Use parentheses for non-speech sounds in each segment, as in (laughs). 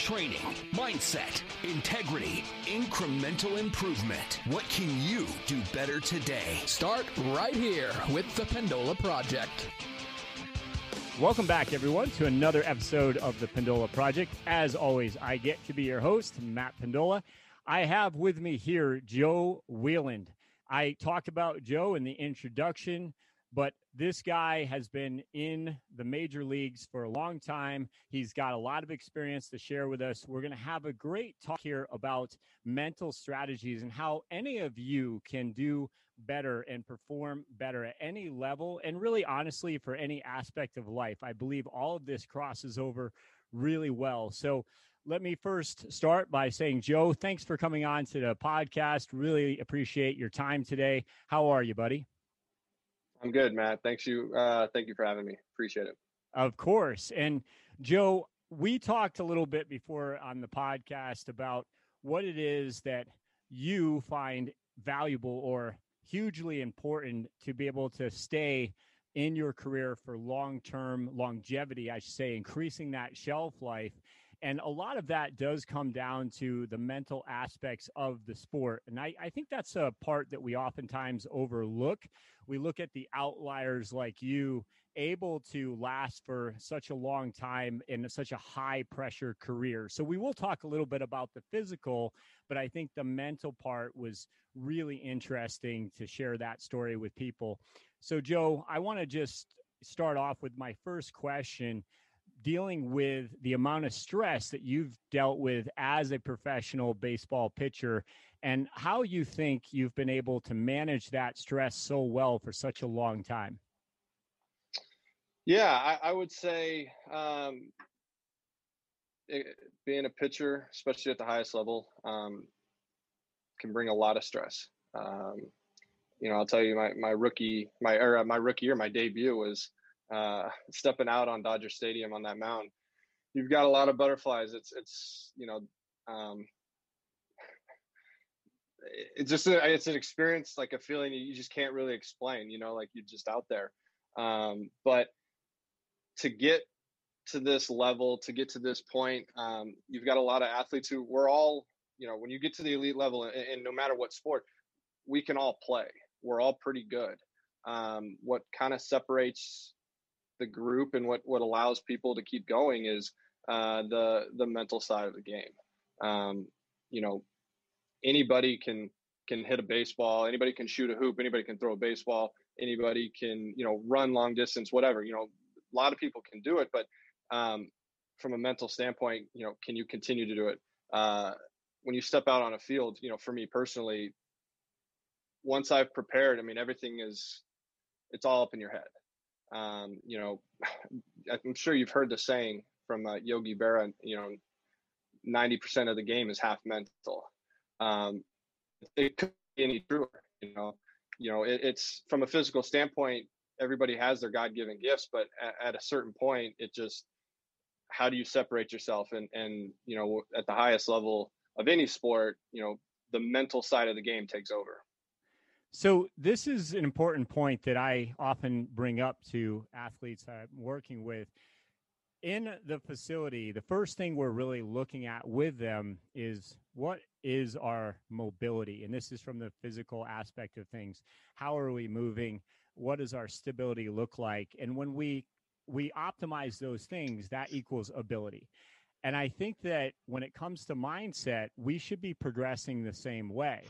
Training, mindset, integrity, incremental improvement. What can you do better today? Start right here with the Pendola Project. Welcome back, everyone, to another episode of the Pendola Project. As always, I get to be your host, Matt Pendola. I have with me here Joe Wieland. I talked about Joe in the introduction. But this guy has been in the major leagues for a long time. He's got a lot of experience to share with us. We're going to have a great talk here about mental strategies and how any of you can do better and perform better at any level. And really, honestly, for any aspect of life, I believe all of this crosses over really well. So, let me first start by saying, Joe, thanks for coming on to the podcast. Really appreciate your time today. How are you, buddy? I'm good, Matt. Thanks you. Uh, thank you for having me. Appreciate it. Of course. And Joe, we talked a little bit before on the podcast about what it is that you find valuable or hugely important to be able to stay in your career for long term longevity, I should say, increasing that shelf life. And a lot of that does come down to the mental aspects of the sport. And I, I think that's a part that we oftentimes overlook. We look at the outliers like you, able to last for such a long time in such a high pressure career. So we will talk a little bit about the physical, but I think the mental part was really interesting to share that story with people. So, Joe, I want to just start off with my first question dealing with the amount of stress that you've dealt with as a professional baseball pitcher and how you think you've been able to manage that stress so well for such a long time. Yeah, I, I would say um, it, being a pitcher, especially at the highest level, um, can bring a lot of stress. Um, you know, I'll tell you, my my rookie, my or uh, my rookie year, my debut was uh, (laughs) stepping out on Dodger Stadium on that mound, you've got a lot of butterflies. It's it's you know, um, it's just a, it's an experience like a feeling you just can't really explain. You know, like you're just out there. Um, but to get to this level, to get to this point, um, you've got a lot of athletes who we're all you know when you get to the elite level, and, and no matter what sport, we can all play. We're all pretty good. Um, what kind of separates the group and what what allows people to keep going is uh, the the mental side of the game. Um, you know, anybody can can hit a baseball, anybody can shoot a hoop, anybody can throw a baseball, anybody can you know run long distance, whatever. You know, a lot of people can do it, but um, from a mental standpoint, you know, can you continue to do it? Uh, when you step out on a field, you know, for me personally, once I've prepared, I mean, everything is it's all up in your head. Um, you know, (sighs) I'm sure you've heard the saying from uh, Yogi Berra. You know, 90% of the game is half mental. Um, it could be any truer. You know, you know, it, it's from a physical standpoint. Everybody has their God-given gifts, but at, at a certain point, it just how do you separate yourself? And and you know, at the highest level of any sport, you know, the mental side of the game takes over. So this is an important point that I often bring up to athletes I'm working with. In the facility, the first thing we're really looking at with them is what is our mobility? And this is from the physical aspect of things. How are we moving? What does our stability look like? And when we we optimize those things, that equals ability. And I think that when it comes to mindset, we should be progressing the same way.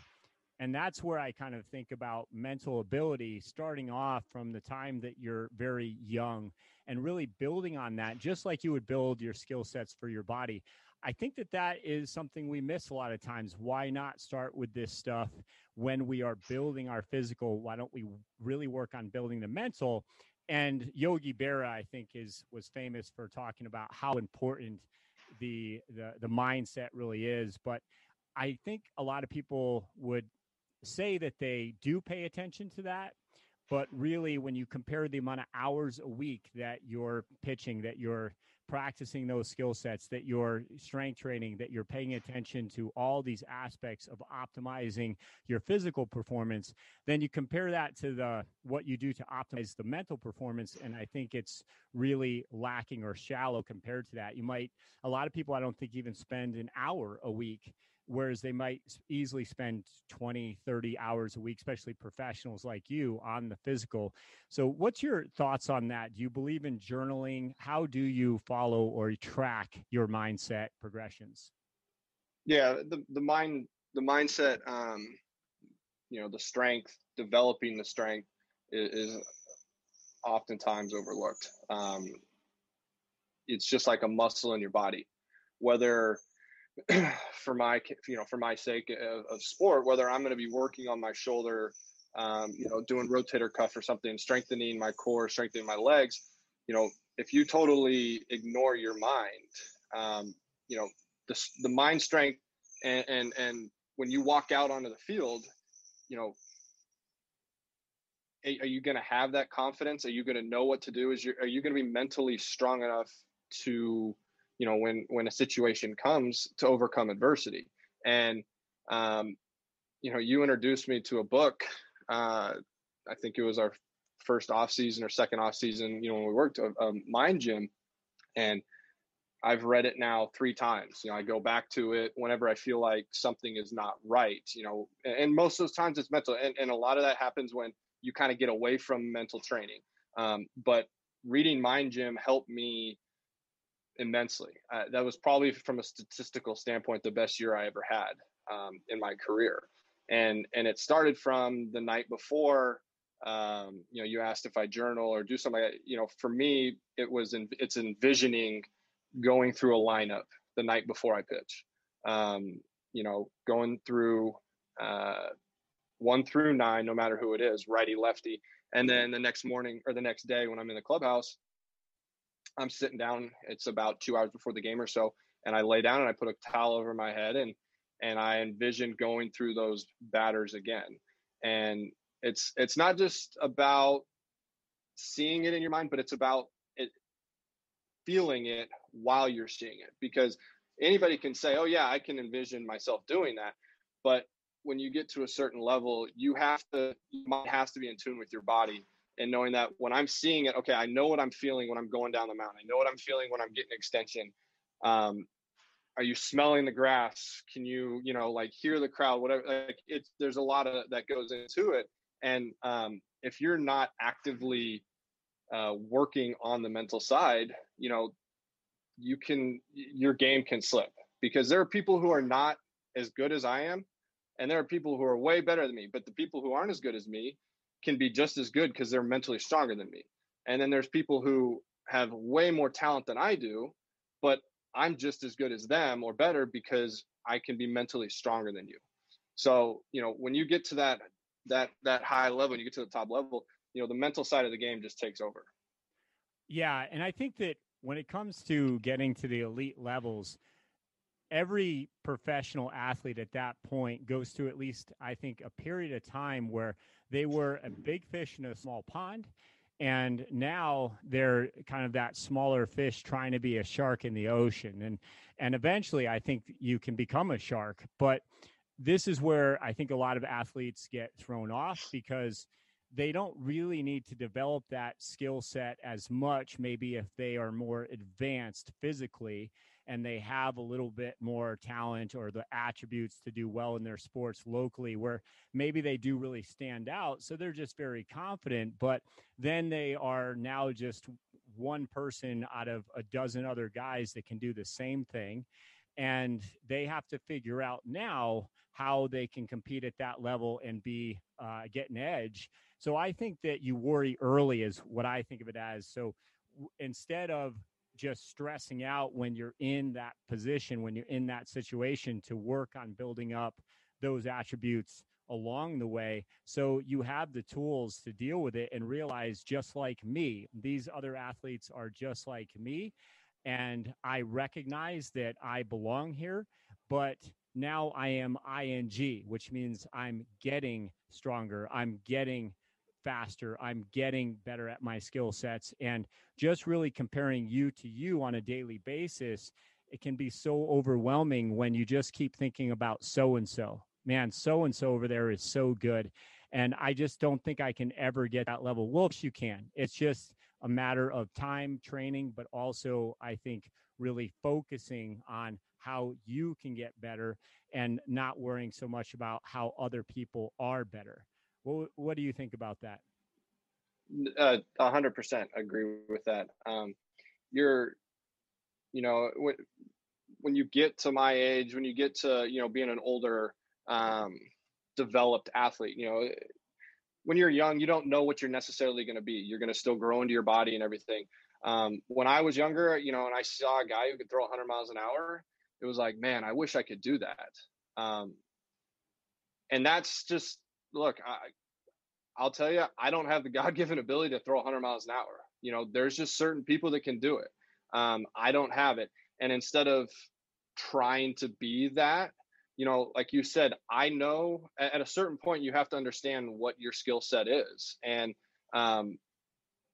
And that's where I kind of think about mental ability starting off from the time that you're very young and really building on that, just like you would build your skill sets for your body. I think that that is something we miss a lot of times. Why not start with this stuff when we are building our physical? Why don't we really work on building the mental? And Yogi Berra, I think, is was famous for talking about how important the the the mindset really is. But I think a lot of people would say that they do pay attention to that but really when you compare the amount of hours a week that you're pitching that you're practicing those skill sets, that you're strength training, that you're paying attention to all these aspects of optimizing your physical performance, then you compare that to the what you do to optimize the mental performance, and I think it's really lacking or shallow compared to that. You might a lot of people I don't think even spend an hour a week whereas they might easily spend 20 30 hours a week especially professionals like you on the physical. So what's your thoughts on that? Do you believe in journaling? How do you follow or track your mindset progressions? Yeah the, the mind the mindset um you know the strength developing the strength is, is oftentimes overlooked. Um it's just like a muscle in your body. Whether (clears throat) for my you know for my sake of, of sport whether i'm going to be working on my shoulder um, you know doing rotator cuff or something strengthening my core strengthening my legs you know if you totally ignore your mind um, you know the, the mind strength and, and and when you walk out onto the field you know are you going to have that confidence? Are you going to know what to do? Is you are you going to be mentally strong enough to you know when when a situation comes to overcome adversity. And um, you know you introduced me to a book uh, i think it was our first off season or second off season you know when we worked a, um, mind gym. And i've read it now three times. You know i go back to it whenever i feel like something is not right you know and most of those times it's mental and, and a lot of that happens when you kind of get away from mental training. Um, but reading mind gym helped me immensely. Uh, that was probably from a statistical standpoint the best year I ever had um, in my career, and and it started from the night before. Um, you know, you asked if I journal or do something. You know, for me, it was in, it's envisioning going through a lineup the night before I pitch. Um, you know, going through uh, one through nine, no matter who it is, righty, lefty, and then the next morning or the next day when I'm in the clubhouse, I'm sitting down. It's about two hours before the game or so, and I lay down and I put a towel over my head and and I envision going through those batters again. And it's it's not just about seeing it in your mind, but it's about it feeling it while you're seeing it. Because anybody can say, "Oh yeah, I can envision myself doing that," but when you get to a certain level, you have to mind has to be in tune with your body and knowing that when I'm seeing it, okay, I know what I'm feeling when I'm going down the mountain. I know what I'm feeling when I'm getting extension. Um, are you smelling the grass? Can you, you know, like hear the crowd? Whatever. Like it's there's a lot of that goes into it, and um, if you're not actively uh, working on the mental side, you know, you can your game can slip because there are people who are not as good as I am, and there are people who are way better than me. But the people who aren't as good as me, can be just as good because they're mentally stronger than me. And then there's people who have way more talent than I do, but I'm just as good as them or better because I can be mentally stronger than you. So, you know, when you get to that that that high level, you get to the top level, you know, the mental side of the game just takes over. Yeah, and I think that when it comes to getting to the elite levels, every professional athlete at that point goes through at least I think a period of time where they were a big fish in a small pond and now they're kind of that smaller fish trying to be a shark in the ocean. And and eventually i think you can become a shark but this is where i think a lot of athletes get thrown off because they don't really need to develop that skill set as much maybe if they are more advanced physically and they have a little bit more talent or the attributes to do well in their sports locally where maybe they do really stand out. So they're just very confident but then they are now just one person out of a dozen other guys that can do the same thing. And they have to figure out now how they can compete at that level and be uh, get an edge. So i think that you worry early is what i think of it as. So instead of just stressing out when you're in that position, when you're in that situation to work on building up those attributes along the way. So you have the tools to deal with it and realize just like me, these other athletes are just like me. And I recognize that I belong here, but now I am ing, which means I'm getting stronger. I'm getting faster. I'm getting better at my skill sets. And just really comparing you to you on a daily basis, it can be so overwhelming when you just keep thinking about so and so. Man, so and so over there is so good. And I just don't think I can ever get that level. Well, you can. It's just a matter of time, training, but also, I think, really focusing on how you can get better and not worrying so much about how other people are better. What, what do you think about that? Uh, a hundred percent agree with that. Um, you're, you know, when, when you get to my age, when you get to, you know, being an older, um, developed athlete, you know, when you're young, you don't know what you're necessarily going to be. You're going to still grow into your body and everything. Um, when I was younger, you know, and I saw a guy who could throw 100 miles an hour, it was like, man, I wish I could do that. Um, and that's just look, I, I'll tell you, I don't have the God given ability to throw 100 miles an hour. You know, there's just certain people that can do it. Um, I don't have it. And instead of trying to be that, you know, like you said, I know at a certain point you have to understand what your skill set is. And um,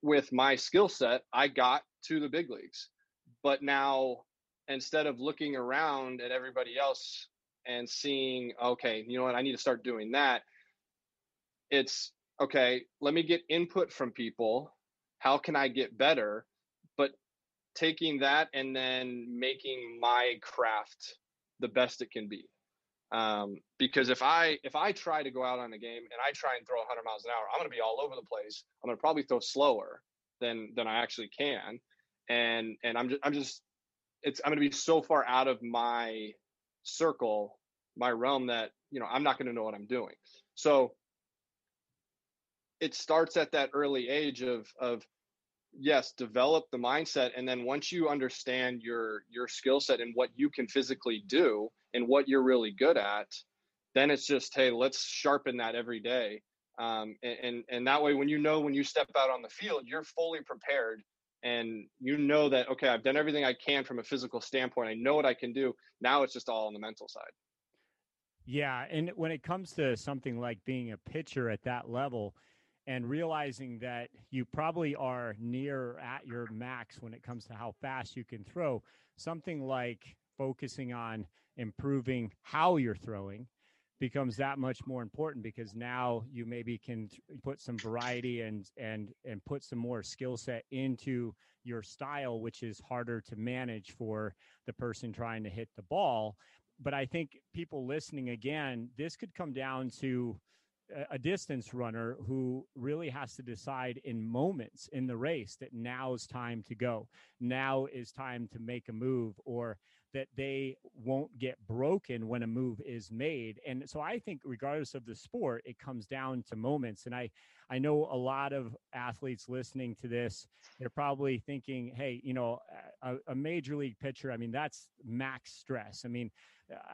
with my skill set, I got to the big leagues. But now, instead of looking around at everybody else and seeing, okay, you know what, I need to start doing that, it's okay, let me get input from people. How can I get better? But taking that and then making my craft the best it can be. Um, because if I if I try to go out on a game and I try and throw 100 miles an hour, I'm going to be all over the place. I'm going to probably throw slower than than I actually can, and and I'm just I'm just it's I'm going to be so far out of my circle, my realm that you know I'm not going to know what I'm doing. So it starts at that early age of of yes develop the mindset and then once you understand your your skill set and what you can physically do and what you're really good at then it's just hey let's sharpen that every day. Um, and, and and that way when you know when you step out on the field you're fully prepared and you know that okay i've done everything i can from a physical standpoint. I know what i can do. Now it's just all on the mental side. Yeah and when it comes to something like being a pitcher at that level and realizing that you probably are near at your max when it comes to how fast you can throw, something like focusing on improving how you're throwing becomes that much more important because now you maybe can put some variety and and and put some more skill set into your style which is harder to manage for the person trying to hit the ball. But i think people listening again this could come down to a distance runner who really has to decide in moments in the race that now is time to go. Now is time to make a move or that they won't get broken when a move is made. And so I think regardless of the sport, it comes down to moments. And I I know a lot of athletes listening to this, they're probably thinking, hey, you know, a, a major league pitcher, I mean, that's max stress. I mean,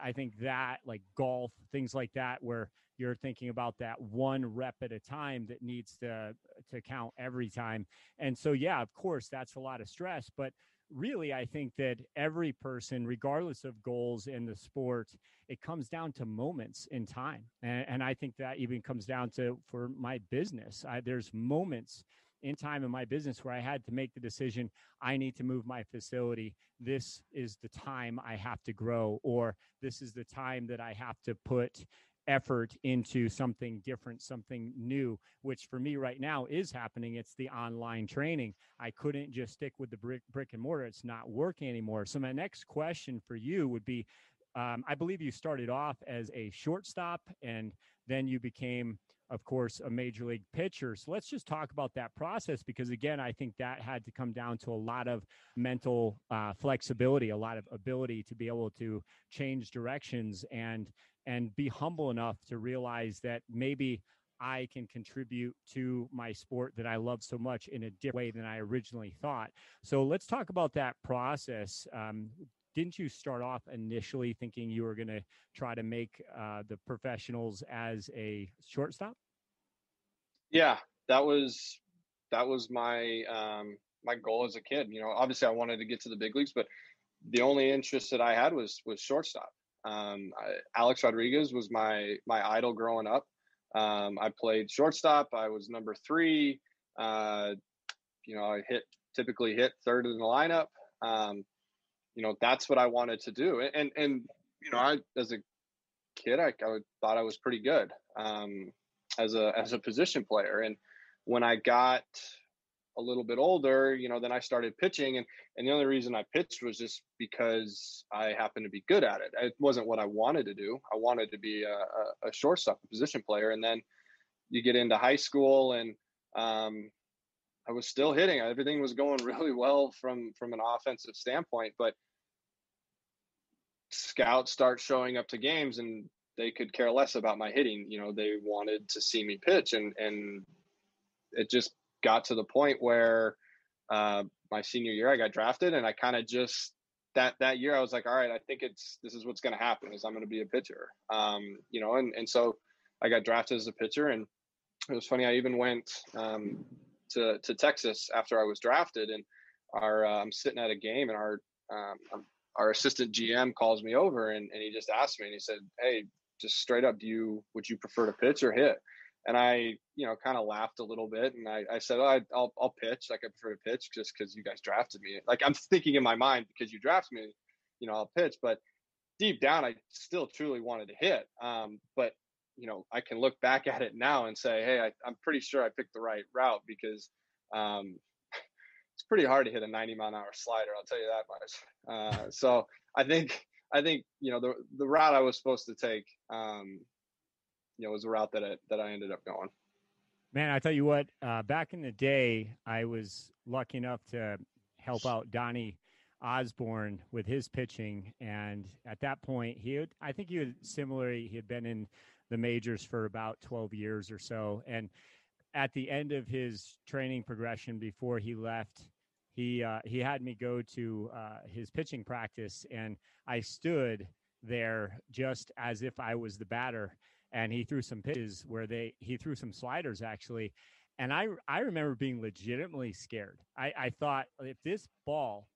I think that like golf, things like that, where you're thinking about that one rep at a time that needs to to count every time. And so, yeah, of course, that's a lot of stress, but really, I think that every person, regardless of goals in the sport, it comes down to moments in time. And, and I think that even comes down to for my business. I, there's moments in time in my business where I had to make the decision I need to move my facility. This is the time I have to grow, or this is the time that I have to put effort into something different, something new, which for me right now is happening. It's the online training. I couldn't just stick with the brick, brick and mortar. It's not working anymore. So, my next question for you would be um, I believe you started off as a shortstop and then you became of course, a major league pitcher. So let's just talk about that process because, again, I think that had to come down to a lot of mental uh, flexibility, a lot of ability to be able to change directions and and be humble enough to realize that maybe I can contribute to my sport that I love so much in a different way than I originally thought. So let's talk about that process. Um, didn't you start off initially thinking you were going to try to make uh, the professionals as a shortstop? Yeah, that was that was my um, my goal as a kid. You know, obviously I wanted to get to the big leagues, but the only interest that I had was was shortstop. Um, I, Alex Rodriguez was my my idol growing up. Um, I played shortstop. I was number three. Uh, you know, I hit typically hit third in the lineup. Um, you know, that's what I wanted to do. And and you know, I as a kid, I, I thought I was pretty good um, as a as a position player. And when I got a little bit older, you know, then I started pitching, and and the only reason I pitched was just because I happened to be good at it. It wasn't what I wanted to do. I wanted to be a, a, shortstop, a position player, and then you get into high school, and um, I was still hitting. Everything was going (laughs) really well from from an offensive standpoint, but scouts start showing up to games and they could care less about my hitting. You know, they wanted to see me pitch, and and it just got to the point where uh, my senior year I got drafted, and I kind of just that that year I was like, all right, I think it's this is what's going to happen is I'm going to be a pitcher. Um, you know, and and so I got drafted as a pitcher, and it was funny. I even went um, to to Texas after I was drafted, and our uh, I'm sitting at a game, and our um, our assistant GM calls me over, and, and he just asked me, and he said, hey, just straight up, do you would you prefer to pitch or hit? And I, you know, kind of laughed a little bit, and I, I said, oh, I, will I'll pitch. Like I prefer to pitch just because you guys drafted me. Like I'm thinking in my mind because you drafted me, you know, I'll pitch. But deep down, I still truly wanted to hit. Um, but you know, I can look back at it now and say, hey, I, am pretty sure I picked the right route because um, (laughs) it's pretty hard to hit a 90 mile an hour slider. I'll tell you that much. Uh, so I think I think you know the the route I was supposed to take, um, you know, was the route that I, that I ended up going. Man, I tell you what, uh, back in the day, I was lucky enough to help out Donnie Osborne with his pitching, and at that point, he had, I think he was similarly he had been in the majors for about 12 years or so, and at the end of his training progression before he left he uh, he had me go to uh, his pitching practice, and I stood there just as if I was the batter. And he threw some pitches where they he threw some sliders actually, and I I remember being legitimately scared. I, I thought if this ball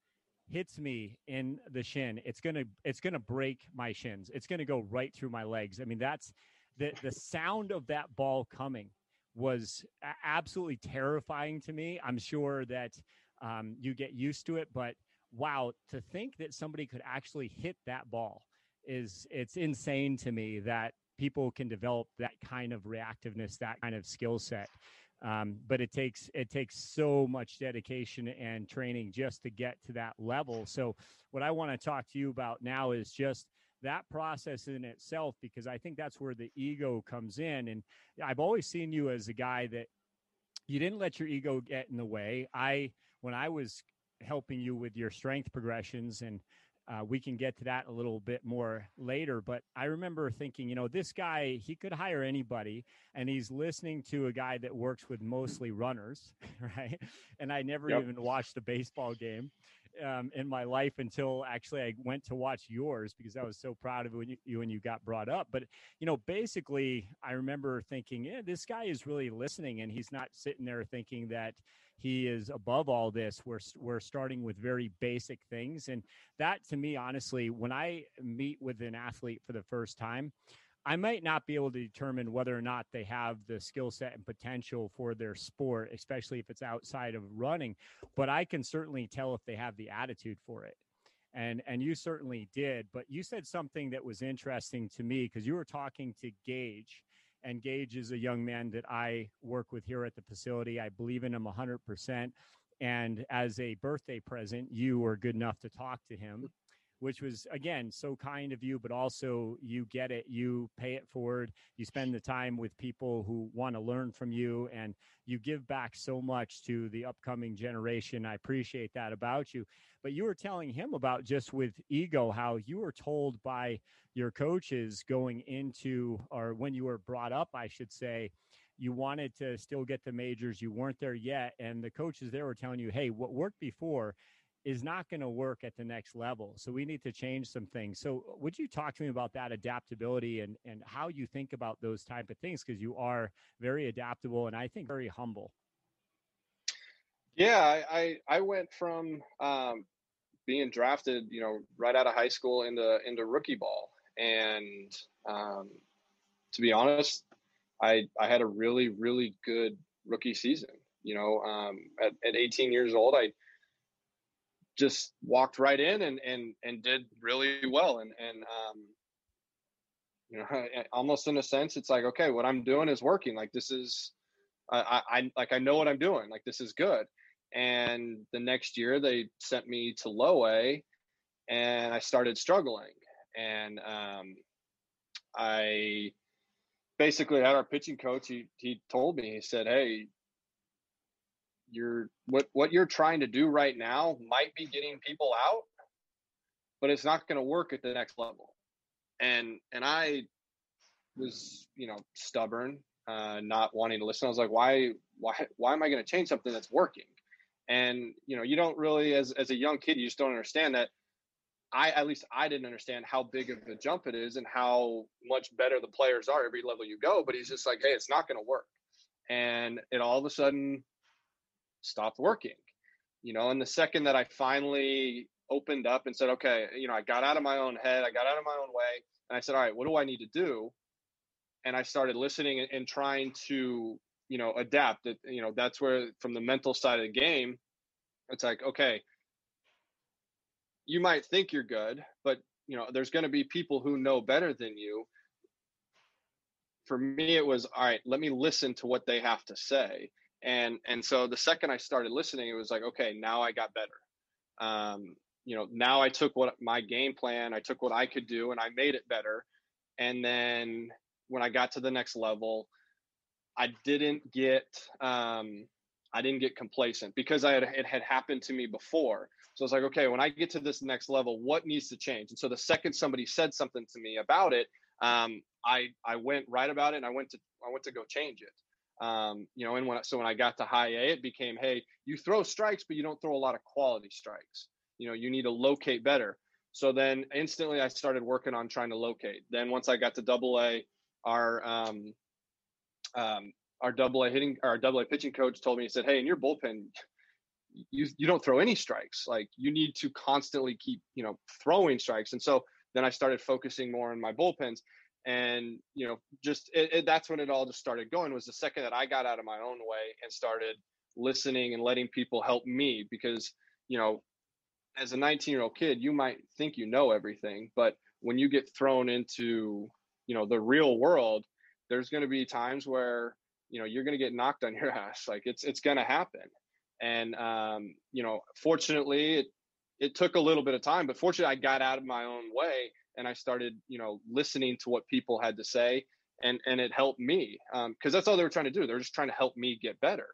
hits me in the shin, it's gonna it's gonna break my shins. It's gonna go right through my legs. I mean that's the the sound of that ball coming was absolutely terrifying to me. I'm sure that um, you get used to it. But wow, to think that somebody could actually hit that ball is it's insane to me that people can develop that kind of reactiveness, that kind of skill set. Um, but it takes it takes so much dedication and training just to get to that level. So what I want to talk to you about now is just that process in itself because I think that's where the ego comes in. And I've always seen you as a guy that you didn't let your ego get in the way. I when I was helping you with your strength progressions and uh, we can get to that a little bit more later. But I remember thinking, you know, this guy, he could hire anybody, and he's listening to a guy that works with mostly runners, (laughs) right? And I never yep. even watched a baseball game um, in my life until actually I went to watch yours because I was so proud of when you, you when you got brought up. But you know, basically, I remember thinking, yeah, this guy is really listening, and he's not sitting there thinking that he is above all this. We're we're starting with very basic things, and that to me, honestly, when I meet with an athlete for the first time. I might not be able to determine whether or not they have the skill set and potential for their sport, especially if it's outside of running, but I can certainly tell if they have the attitude for it. And and you certainly did, but you said something that was interesting to me because you were talking to Gage and Gage is a young man that I work with here at the facility. I believe in him 100%. And as a birthday present, you were good enough to talk to him which was again so kind of you but also you get it you pay it forward you spend the time with people who want to learn from you and you give back so much to the upcoming generation. I appreciate that about you. But you were telling him about just with ego how you were told by your coaches going into or when you were brought up i should say you wanted to still get the majors you weren't there yet and the coaches there were telling you hey what worked before is not going to work at the next level. So we need to change some things. So would you talk to me about that adaptability and and how you think about those type of things because you are very adaptable and I think very humble. Yeah, I I, I went from um, being drafted, you know, right out of high school into into rookie ball, and um, to be honest, I I had a really really good rookie season. You know, um, at, at 18 years old, I just walked right in and and and did really well. And and um, you know, (laughs) almost in a sense, it's like okay, what I'm doing is working. Like this is, I, I like I know what I'm doing. Like this is good. And the next year, they sent me to low A, and I started struggling. And um, I basically had our pitching coach. He he told me he said, "Hey, you're what what you're trying to do right now might be getting people out, but it's not going to work at the next level." And and I was you know stubborn, uh, not wanting to listen. I was like, "Why why why am I going to change something that's working?" And you know, you don't really as as a young kid, you just don't understand that I at least I didn't understand how big of a jump it is and how much better the players are every level you go. But he's just like, hey, it's not going to work, and it all of a sudden stopped working. You know, and the second that I finally opened up and said, okay, you know, I got out of my own head, I got out of my own way, and I said, all right, what do I need to do? And I started listening and, trying to, you know, adapt. That you know, that's where from the mental side of the game, it's like, okay, you might think you're good, but you know, there's going to be people who know better than you. For me, it was all right. Let me listen to what they have to say, and and so the second I started listening, it was like, okay, now I got better. Um, you know, now I took what my game plan, I took what I could do, and I made it better. And then when I got to the next level, I didn't get um, I didn't get complacent because I had it had happened to me before. So I was like, okay, when I get to this next level, what needs to change? And so the second somebody said something to me about it, um, I I went right about it and I went to I went to go change it. Um, you know, and when so when I got to high A, it became, hey, you throw strikes, but you don't throw a lot of quality strikes. You know, you need to locate better. So then instantly I started working on trying to locate. Then once I got to double A, our um, um, our double A hitting our double A pitching coach told me he said, "Hey, in your bullpen, you you don't throw any strikes. Like you need to constantly keep you know throwing strikes." And so then I started focusing more on my bullpens, and you know just it, it, that's when it all just started going. Was the second that I got out of my own way and started listening and letting people help me because you know as a 19 year old kid you might think you know everything but when you get thrown into you know the real world there's going to be times where you know you're going to get knocked on your (laughs) ass like it's it's going to happen and um, you know fortunately it it took a little bit of time but fortunately i got out of my own way and i started you know listening to what people had to say and and it helped me because um, that's all they were trying to do. They're just trying to help me get better.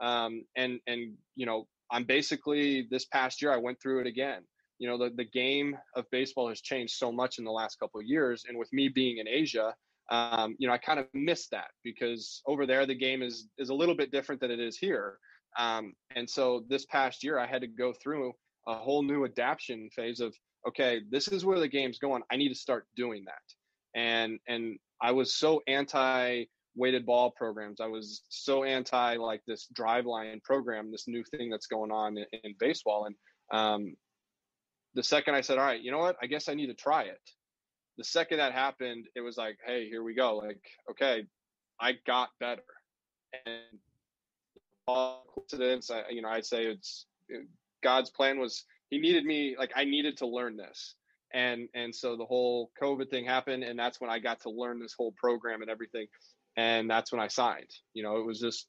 Um, and and you know i'm basically this past year i went through it again. You know the, the game of baseball has changed so much in the last couple of years and with me being in asia um, you know, I kind of missed that because over there the game is is a little bit different than it is here. Um, and so this past year I had to go through a whole new adaptation phase of okay, this is where the game's going. I need to start doing that. And and I was so anti weighted ball programs. I was so anti like this Driveline program, this new thing that's going on in, in baseball. And um, the second I said, all right, you know what? I guess I need to try it the second that happened, it was like, hey, here we go. Like, okay, I got better. And all coincidence, I, you know, I'd say it's God's plan was he needed me, like I needed to learn this. And and so the whole COVID thing happened, and that's when I got to learn this whole program and everything. And that's when I signed. You know, it was just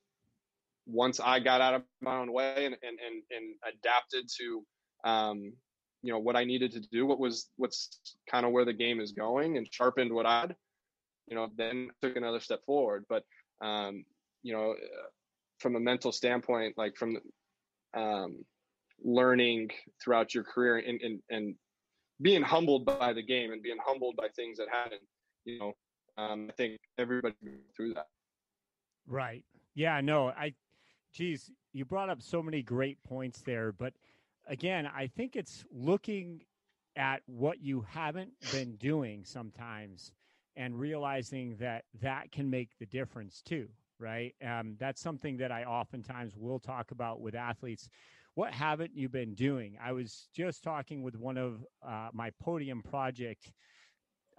once I got out of my own way and and and, and adapted to um, you know what I needed to do, what was what's kind of where the game is going, and sharpened what I'd, you know, then took another step forward. But um, you know, from a mental standpoint, like from the um, learning throughout your career and, and and being humbled by the game and being humbled by things that happen, you know, um, I think everybody through that. Right. Yeah. No. I. Geez, you brought up so many great points there, but again, I think it's looking at what you haven't been doing sometimes and realizing that that can make the difference too, right? Um, that's something that I oftentimes will talk about with athletes. What haven't you been doing? I was just talking with one of uh, my podium project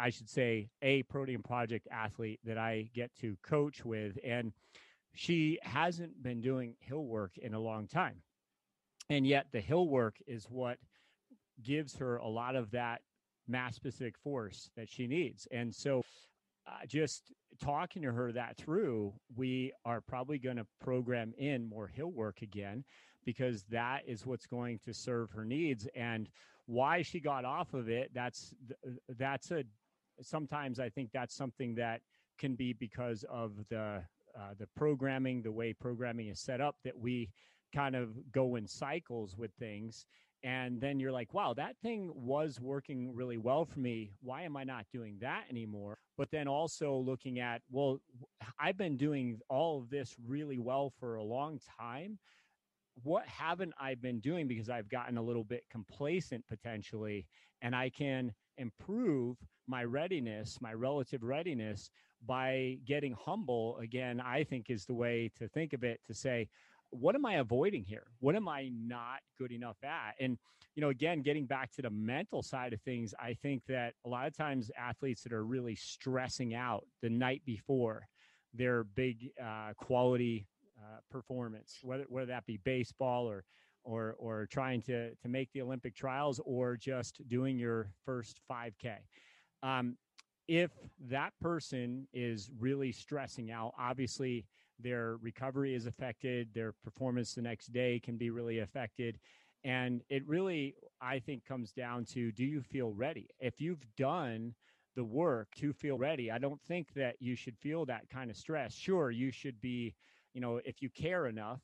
I should say, a podium Project athlete that I get to coach with. And she hasn't been doing hill work in a long time. And yet, the hill work is what gives her a lot of that mass specific force that she needs. And so, uh, just talking to her that through, we are probably going to program in more hill work again because that is what's going to serve her needs. And why she got off of it, that's that's a sometimes I think that's something that can be because of the uh, the programming, the way programming is set up, that we kind of go in cycles with things. And then you're like wow that thing was working really well for me. Why am i not doing that anymore? But then also looking at well i've been doing all of this really well for a long time what haven't i been doing because i've gotten a little bit complacent potentially and i can improve my readiness my relative readiness by getting humble again i think is the way to think of it to say what am I avoiding here? What am I not good enough at? And, you know, again, getting back to the mental side of things, I think that a lot of times athletes that are really stressing out the night before their big uh, quality uh, performance, whether, whether that be baseball or, or, or trying to, to make the Olympic trials or just doing your first 5K. Um, if that person is really stressing out, obviously their recovery is affected, their performance the next day can be really affected. And it really, I think, comes down to do you feel ready? If you've done the work to feel ready, I don't think that you should feel that kind of stress. Sure, you should be, you know, if you care enough,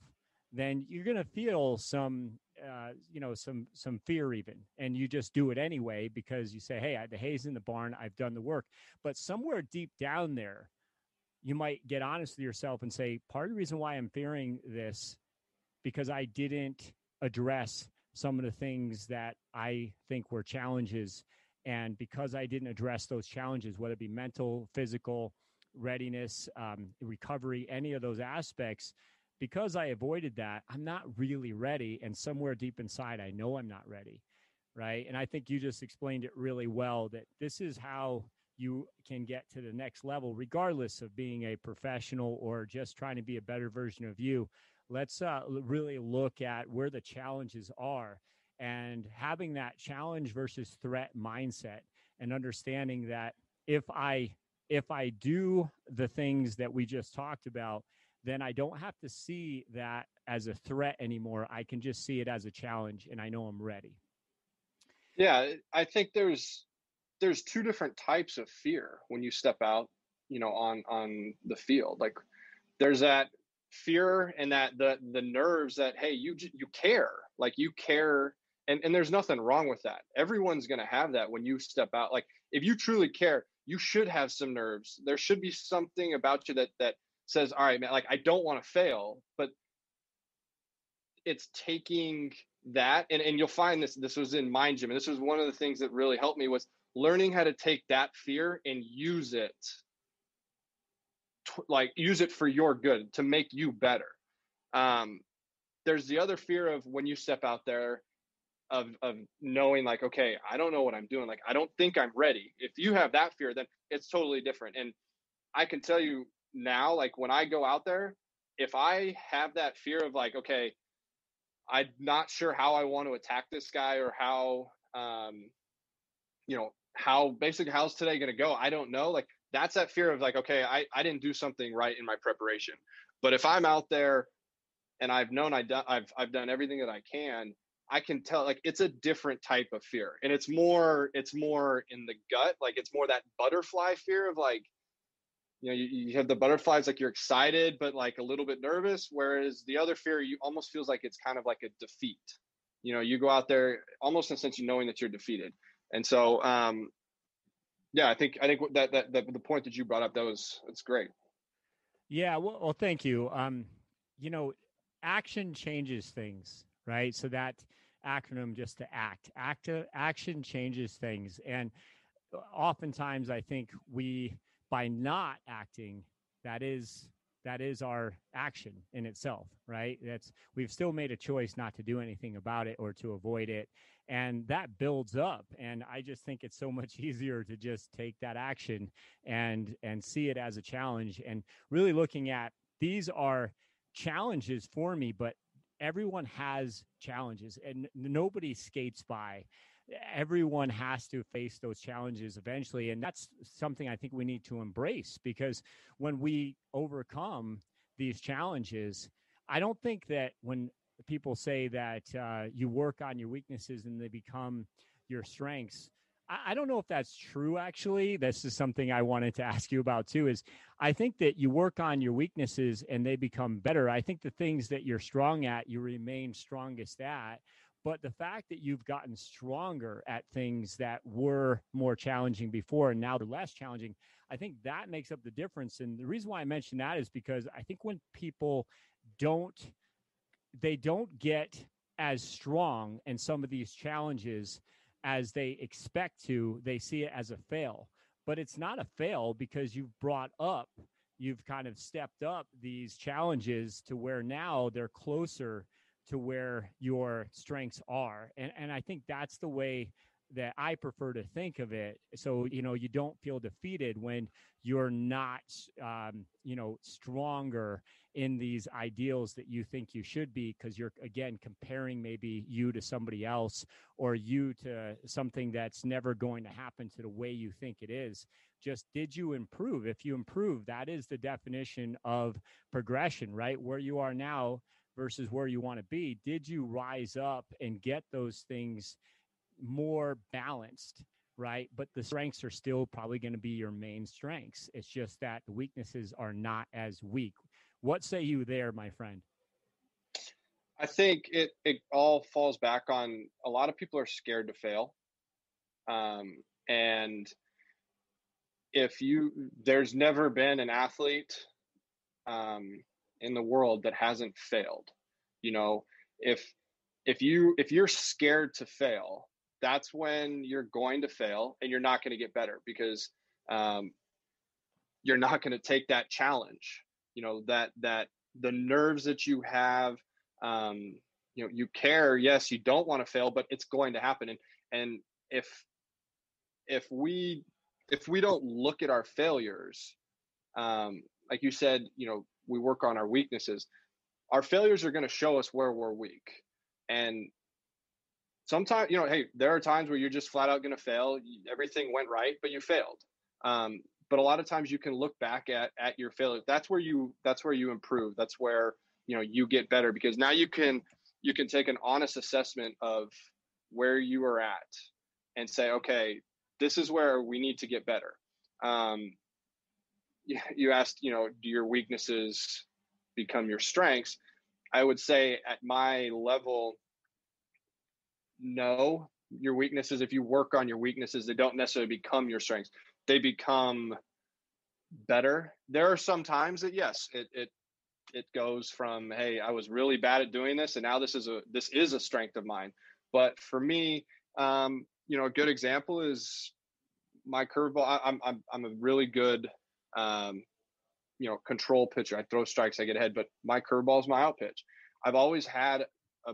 then you're going to feel some uh, you know some some fear even. And you just do it anyway because you say hey I, the hay's in the barn. I've done the work. But somewhere deep down there you might get honest with yourself and say, part of the reason why I'm fearing this because I didn't address some of the things that I think were challenges. And because I didn't address those challenges, whether it be mental, physical, readiness, um, recovery, any of those aspects, because I avoided that, I'm not really ready. And somewhere deep inside, I know I'm not ready. Right. And I think you just explained it really well that this is how you can get to the next level, regardless of being a professional or just trying to be a better version of you. Let's uh, really look at where the challenges are and having that challenge versus threat mindset and understanding that if I if I do the things that we just talked about, then I don't have to see that as a threat anymore. I can just see it as a challenge and I know I'm ready. Yeah, I think there's there's two different types of fear when you step out you know on on the field like there's that fear and that the the nerves that hey you you care like you care and and there's nothing wrong with that everyone's going to have that when you step out like if you truly care you should have some nerves. There should be something about you that that says all right man like i don't want to fail but it's taking that and and you'll find this this was in mind gym and this was one of the things that really helped me was learning how to take that fear and use it like use it for your good to make you better. Um there's the other fear of when you step out there of of knowing like okay i don't know what i'm doing like i don't think i'm ready. If you have that fear then it's totally different and i can tell you now like when i go out there if i have that fear of like okay i'm not sure how i want to attack this guy or how um you know how basically how's today going to go i don't know like that's that fear of like okay I, I didn't do something right in my preparation. But if i'm out there and i've known I do, I've, I've done everything that i can i can tell like it's a different type of fear and it's more it's more in the gut like it's more that butterfly fear of like you know you, you have the butterflies like you're excited but like a little bit nervous whereas the other fear you almost feels like it's kind of like a defeat you know you go out there almost in a sense of knowing that you're defeated and so, um, yeah, I think I think that, that that the point that you brought up that was it's great. Yeah, well, well, thank you. Um, you know, action changes things, right? So that acronym just to act, act, action changes things, and oftentimes I think we by not acting, that is that is our action in itself, right? That's we've still made a choice not to do anything about it or to avoid it, and that builds up. And i just think it's so (laughs) much easier to just take that action and and see it as a challenge. And really looking at these are challenges for me but everyone has challenges and nobody skates by. Everyone has to face those challenges eventually and that's something i think we need to embrace because when we overcome these challenges i don't think that when people say that uh, you work on your weaknesses and they become your strengths I, don't know if that's true actually. This is something i wanted to (laughs) ask you about too is i think that you work on your weaknesses and they become better. I think the things that you're strong at you remain strongest at. But the fact that you've gotten stronger at things that were more challenging before and now they're less challenging, I think that makes up the difference. And the reason why I mention that is because I think when people don't, they don't get as strong in some of these challenges as they expect to, they see it as a fail. But it's not a fail because you've brought up, you've kind of stepped up these challenges to where now they're closer to where your strengths are. And and I think that's the way that I prefer to think of it. So, you know, you don't feel defeated when you're not, um, you know, stronger in these ideals that you think you should be, because you're, again, comparing maybe you to somebody else or you to something that's never going to happen to the way you think it is. Just did you improve? If you improve, that is the definition of progression, right? Where you are now versus where you want to be did you rise up and get those things more balanced right? But the strengths are still probably going to be your main strengths. It's just that the weaknesses are not as weak. What say you there my friend? I think it it all falls back on a lot of people are scared to fail. Um, and if you there's never been an athlete um, in the world that hasn't failed. You know if if you if you're scared to fail that's when you're going to fail and you're not going to get better because um, you're not going to take that challenge you know that that the nerves that you have um, you know you care yes you don't want to fail but it's going to happen. And and if if we if we don't look at our failures um, like you said you know we work on our weaknesses our failures are going to show us where we're weak. And sometimes you know hey there are times where you're just flat out going to fail everything went right but you failed. Um, but a lot of times you can look back at at your failure. That's where you that's where you improve. That's where you know you get better because now you can you can take an honest assessment of where you are at and say okay this is where we need to get better. Um, (laughs) you asked, you know, do your weaknesses become your strengths? I would say at my level, no. Your weaknesses, if you work on your weaknesses, they don't necessarily become your strengths. They become better. There are some times that yes, it it it goes from hey, I was really bad at doing this, and now this is a this is a strength of mine. But for me, um, you know, a good example is my curveball. I'm I'm I'm a really good um, you know, control pitcher. I throw strikes, I get ahead, but my curveball is my out pitch. I've always had a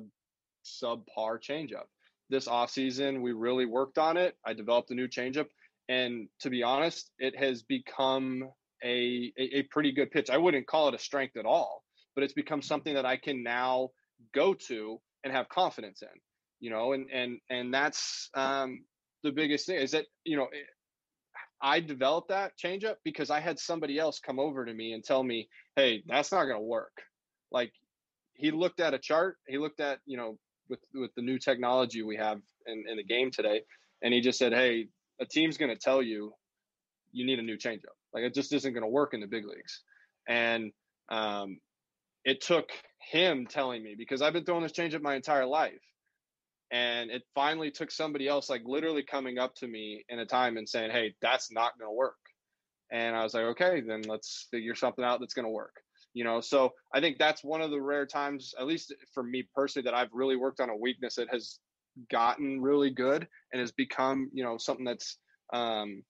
subpar changeup. This offseason, we really worked on it. I developed a new changeup. And to be honest, it has become a, a, a pretty good pitch. I wouldn't call it a strength at all, but it's become something that I can now go to and have confidence in, you know, and, and, and that's, um, the biggest thing is that, you know, I developed that changeup because I had somebody else come over to me and tell me, "Hey, that's not going to work." Like he looked at a chart, he looked at you know with with the new technology we have in, in the game today, and he just said, "Hey, a team's going to tell you you need a new changeup. Like it just isn't going to work in the big leagues." And um, it took him telling me because I've been throwing this changeup my entire life and it finally took somebody else like literally coming up to me in a time and saying hey that's not going to work and i was like okay then let's figure something out that's going to work you know so i think that's one of the rare times at least for me personally that i've really worked on a weakness that has gotten really good and has become you know something that's um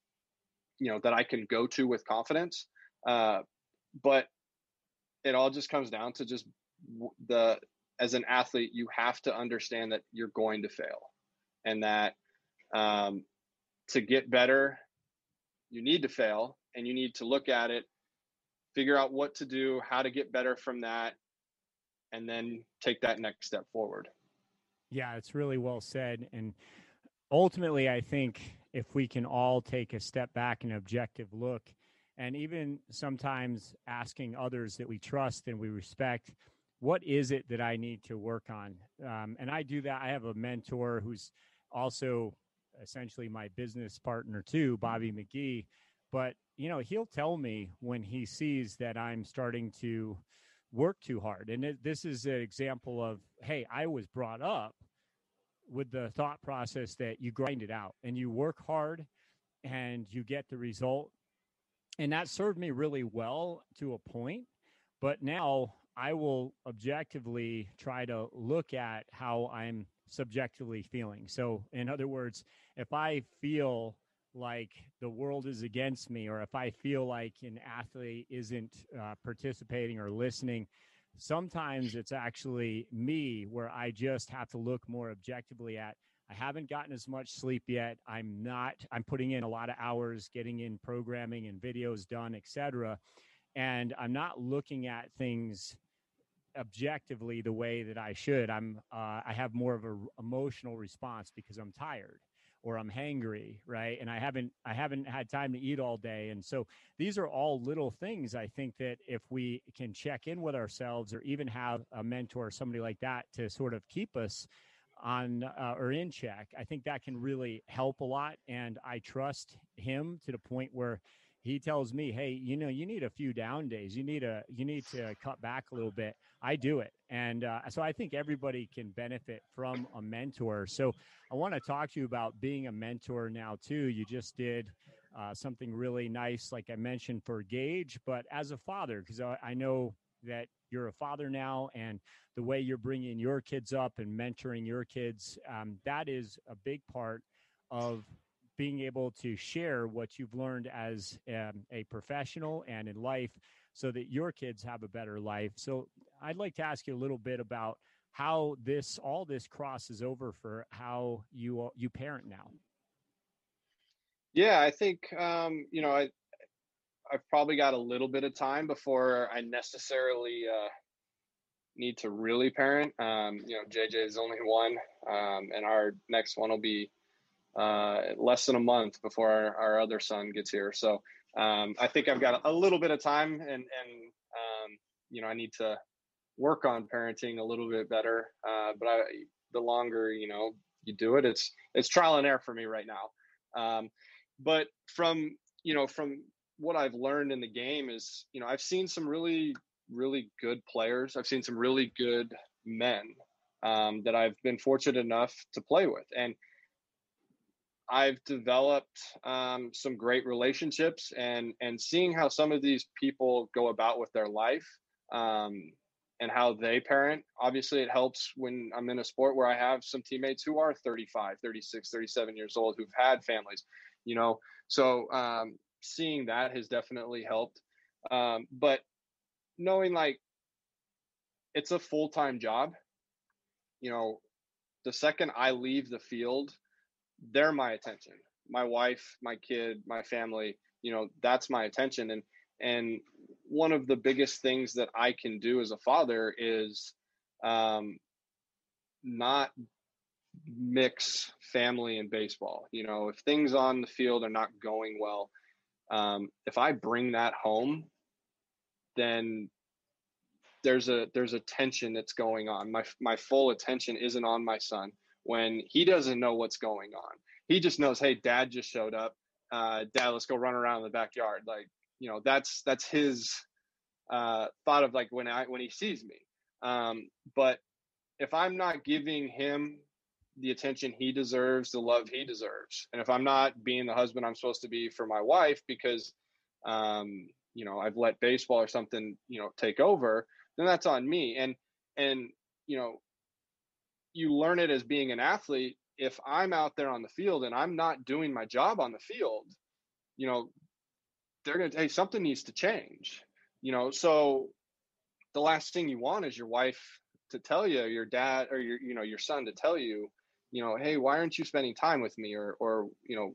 you know that i can go to with confidence uh but it all just comes down to just the as an athlete, you have to understand that you're going to fail. and that um, to get better, you need to fail and you need to look at it, figure out what to do, how to get better from that, and then take that next step forward. Yeah, it's really well said. And ultimately, I think if we can all take a step back and objective look, and even sometimes asking others that we trust and we respect, what is it that I need to work on? Um, and I do that. I have a mentor who's also essentially my business partner too, Bobby McGee. But you know, he'll tell me when he sees that I'm starting to work too hard. And it, this is an example of, hey, I was brought up with the thought process that you grind it out and you work hard and you get the result. And that served me really well to a point. But now I will objectively try to look at how I'm subjectively feeling. So, in other words, if I feel like the world is against me, or if I feel like an athlete isn't uh, participating or listening, sometimes it's actually me where I just have to look more objectively at. I haven't gotten as much sleep yet. I'm not, I'm putting in a lot of hours getting in programming and videos done, etc. And I'm not looking at things objectively the way that I should. I'm uh, I have more of an emotional response because I'm tired or I'm hangry, right? And I haven't I haven't had time to eat all day. And so these are all little things I think that if we can check in with ourselves or even have a mentor or somebody like that to sort of keep us on uh, or in check, I think that can really help a lot. And I trust him to the point where he tells me, "Hey, you know, you need a few down days. You need a you need to cut back a little bit." I do it, and uh, so I think everybody can benefit from a mentor. So I want to talk to you about being a mentor now too. You just did uh, something really nice, like I mentioned for Gage, but as a father, because I, I know that you're a father now, and the way you're bringing your kids up and mentoring your kids, um, that is a big part of being able to share what you've learned as um, a professional and in life so that your kids have a better life. So I'd like to ask you a little bit about how this all this crosses over for how you you parent now. Yeah, I think um, you know I I've probably got a little bit of time before I necessarily uh, need to really parent. Um, you know, JJ is only one, um, and our next one will be uh, less than a month before our, our other son gets here. So um, I think I've got a little bit of time, and and um, you know I need to work on parenting a little bit better. Uh, but I, the longer you know you do it, it's it's trial and error for me right now. Um, but from you know from what I've learned in the game is you know I've seen some really really good players. I've seen some really good men um, that I've been fortunate enough to play with, and I've developed um, some great relationships, and and seeing how some of these people go about with their life um, and how they parent. Obviously, it helps when I'm in a sport where I have some teammates who are 35, 36, 37 years old who've had families, you know. So um, seeing that has definitely helped. Um, but knowing like it's a full time job, you know, the second I leave the field, they're my attention. My wife, my kid, my family, you know, that's my attention. And and one of the biggest things that I can do as a father is um, not mix family and baseball. You know, if things on the field are not going well, um, if I bring that home, then there's a there's a tension that's going on. My my full attention isn't on my son when he doesn't know what's going on. He just knows, hey, dad just showed up. Uh, dad, let's go run around in the backyard. Like, you know, that's that's his uh, thought of like when I when he sees me. Um, but if I'm not giving him the attention he deserves, the love he deserves, and if I'm not being the husband I'm supposed to be for my wife because um, you know I've let baseball or something you know take over, then that's on me. And and you know you learn it as being an athlete if i'm out there on the field and i'm not doing my job on the field you know they're going to hey something needs to change you know so the last thing you want is your wife to tell you your dad or your you know your son to tell you you know, hey, why aren't you spending time with me? Or, or, you know,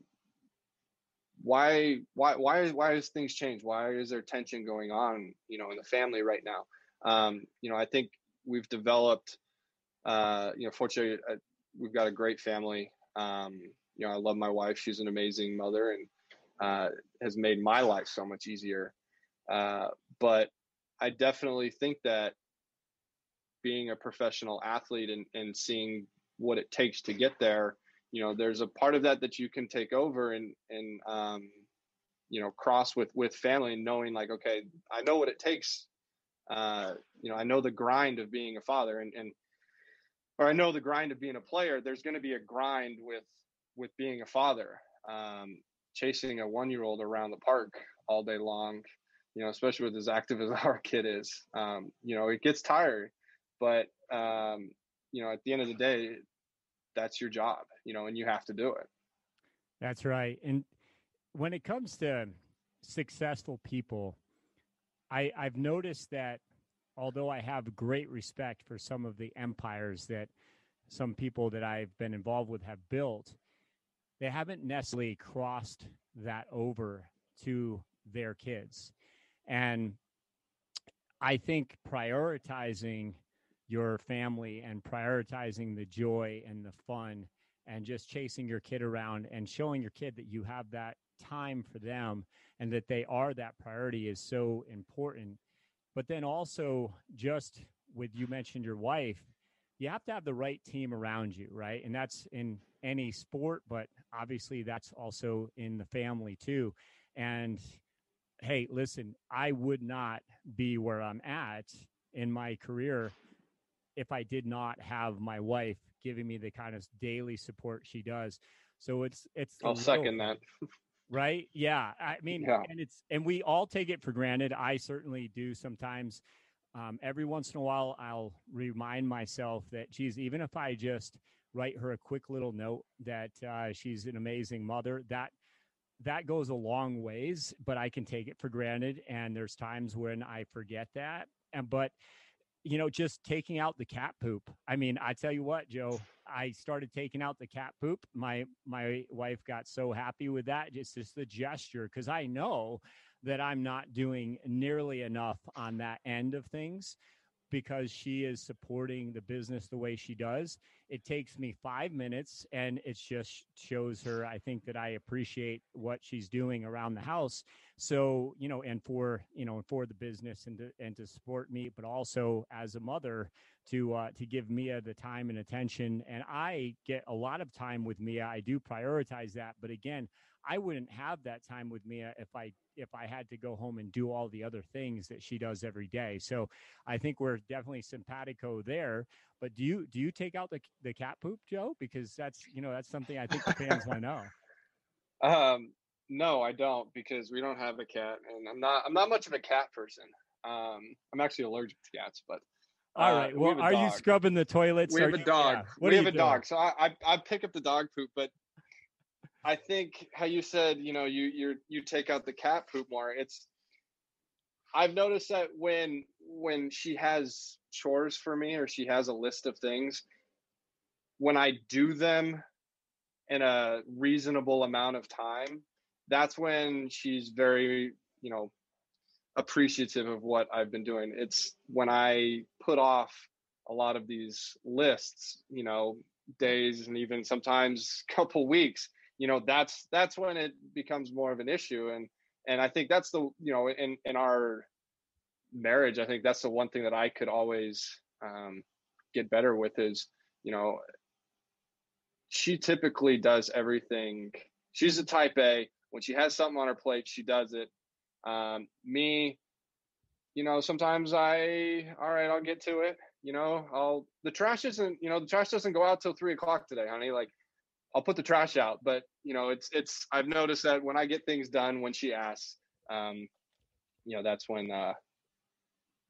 why, why, why, why has things changed? Why is there tension going on, you know, in the family right now? Um, you know, I think we've developed, uh, you know, fortunately, uh, we've got a great family. Um, you know, I love my wife. She's an amazing mother and uh, has made my life so much easier. Uh, but I definitely think that being a professional athlete and, and seeing what it takes to get there, you know, there's a part of that that you can take over and, and, um, you know, cross with, with family and knowing like, okay, I know what it takes. Uh, you know, I know the grind of being a father and, and, or I know the grind of being a player. There's going to be a grind with, with being a father, um, chasing a one year old around the park all day long, you know, especially with as active as (laughs) our kid is, um, you know, it gets tired, but, um, you know, at the end of the day, that's your job, you know, and you have to do it. That's right. And when it comes to successful people, I, I've noticed that although I have great respect for some of the empires that some people that I've been involved with have built, they haven't necessarily crossed that over to their kids. And I think prioritizing your family and prioritizing the joy and the fun and just chasing your kid around and showing your kid that you have that time for them and that they are that priority is so important. But then also, just with you mentioned your wife, you have to have the right team around you, right? And that's in any sport, but obviously that's also in the family too. And hey, listen, I would not be where I'm at in my career if I did not have my wife giving me the kind of daily support she does. So it's it's I'll second that. (laughs) Right? Yeah. I mean, yeah. and it's and we all take it for granted. I certainly do sometimes. Um, every once in a while, I'll remind myself that, geez, even if I just write her a quick little note that uh, she's an amazing mother, that that goes a long ways. But I can take it for granted, and there's times when I forget that. And but you know, just taking out the cat poop. I mean, I tell you what, Joe, I started taking out the cat poop. My my wife got so happy with that. Just just the gesture, because I know that I'm not doing nearly enough on that end of things because she is supporting the business the way she does. It takes me five minutes and it just shows her, I think, that I appreciate what she's doing around the house. So, you know, and for, you know, for the business and to, and to support me, but also as a mother to, uh, to give Mia the time and attention. And I get a lot of time with Mia. I do prioritize that. But again, I wouldn't have that time with Mia if I if I had to go home and do all the other things that she does every day. So I think we're definitely simpatico there. But do you do you take out the the cat poop, Joe? Because that's you know that's something I think the fans want to know. (laughs) Um, no, I don't because we don't have a cat, and I'm not I'm not much of a cat person. Um, I'm actually allergic to cats, but. Uh, All right. Well, we are you scrubbing the toilets? We have a dog. Yeah. we have a doing? dog. So I, I I pick up the dog poop, but I think how you said, you know, you you you take out the cat poop more. It's I've noticed that when when she has chores for me or she has a list of things, when I do them in a reasonable amount of time, that's when she's very, you know, appreciative of what I've been doing. It's when I put off a lot of these lists, you know, days and even sometimes (laughs) couple weeks you know that's that's when it becomes more of an issue and and i think that's the you know in in our marriage i think that's the one thing that i could always um, get better with is you know she typically does everything she's a type a when she has something on her plate she does it. Um, me you know sometimes i all right i'll get to it you know i'll the trash isn't you know the trash doesn't go out till three o'clock today honey like I'll put the trash out. But you know, it's it's I've noticed that when I get things done when she asks, um, you know, that's when uh,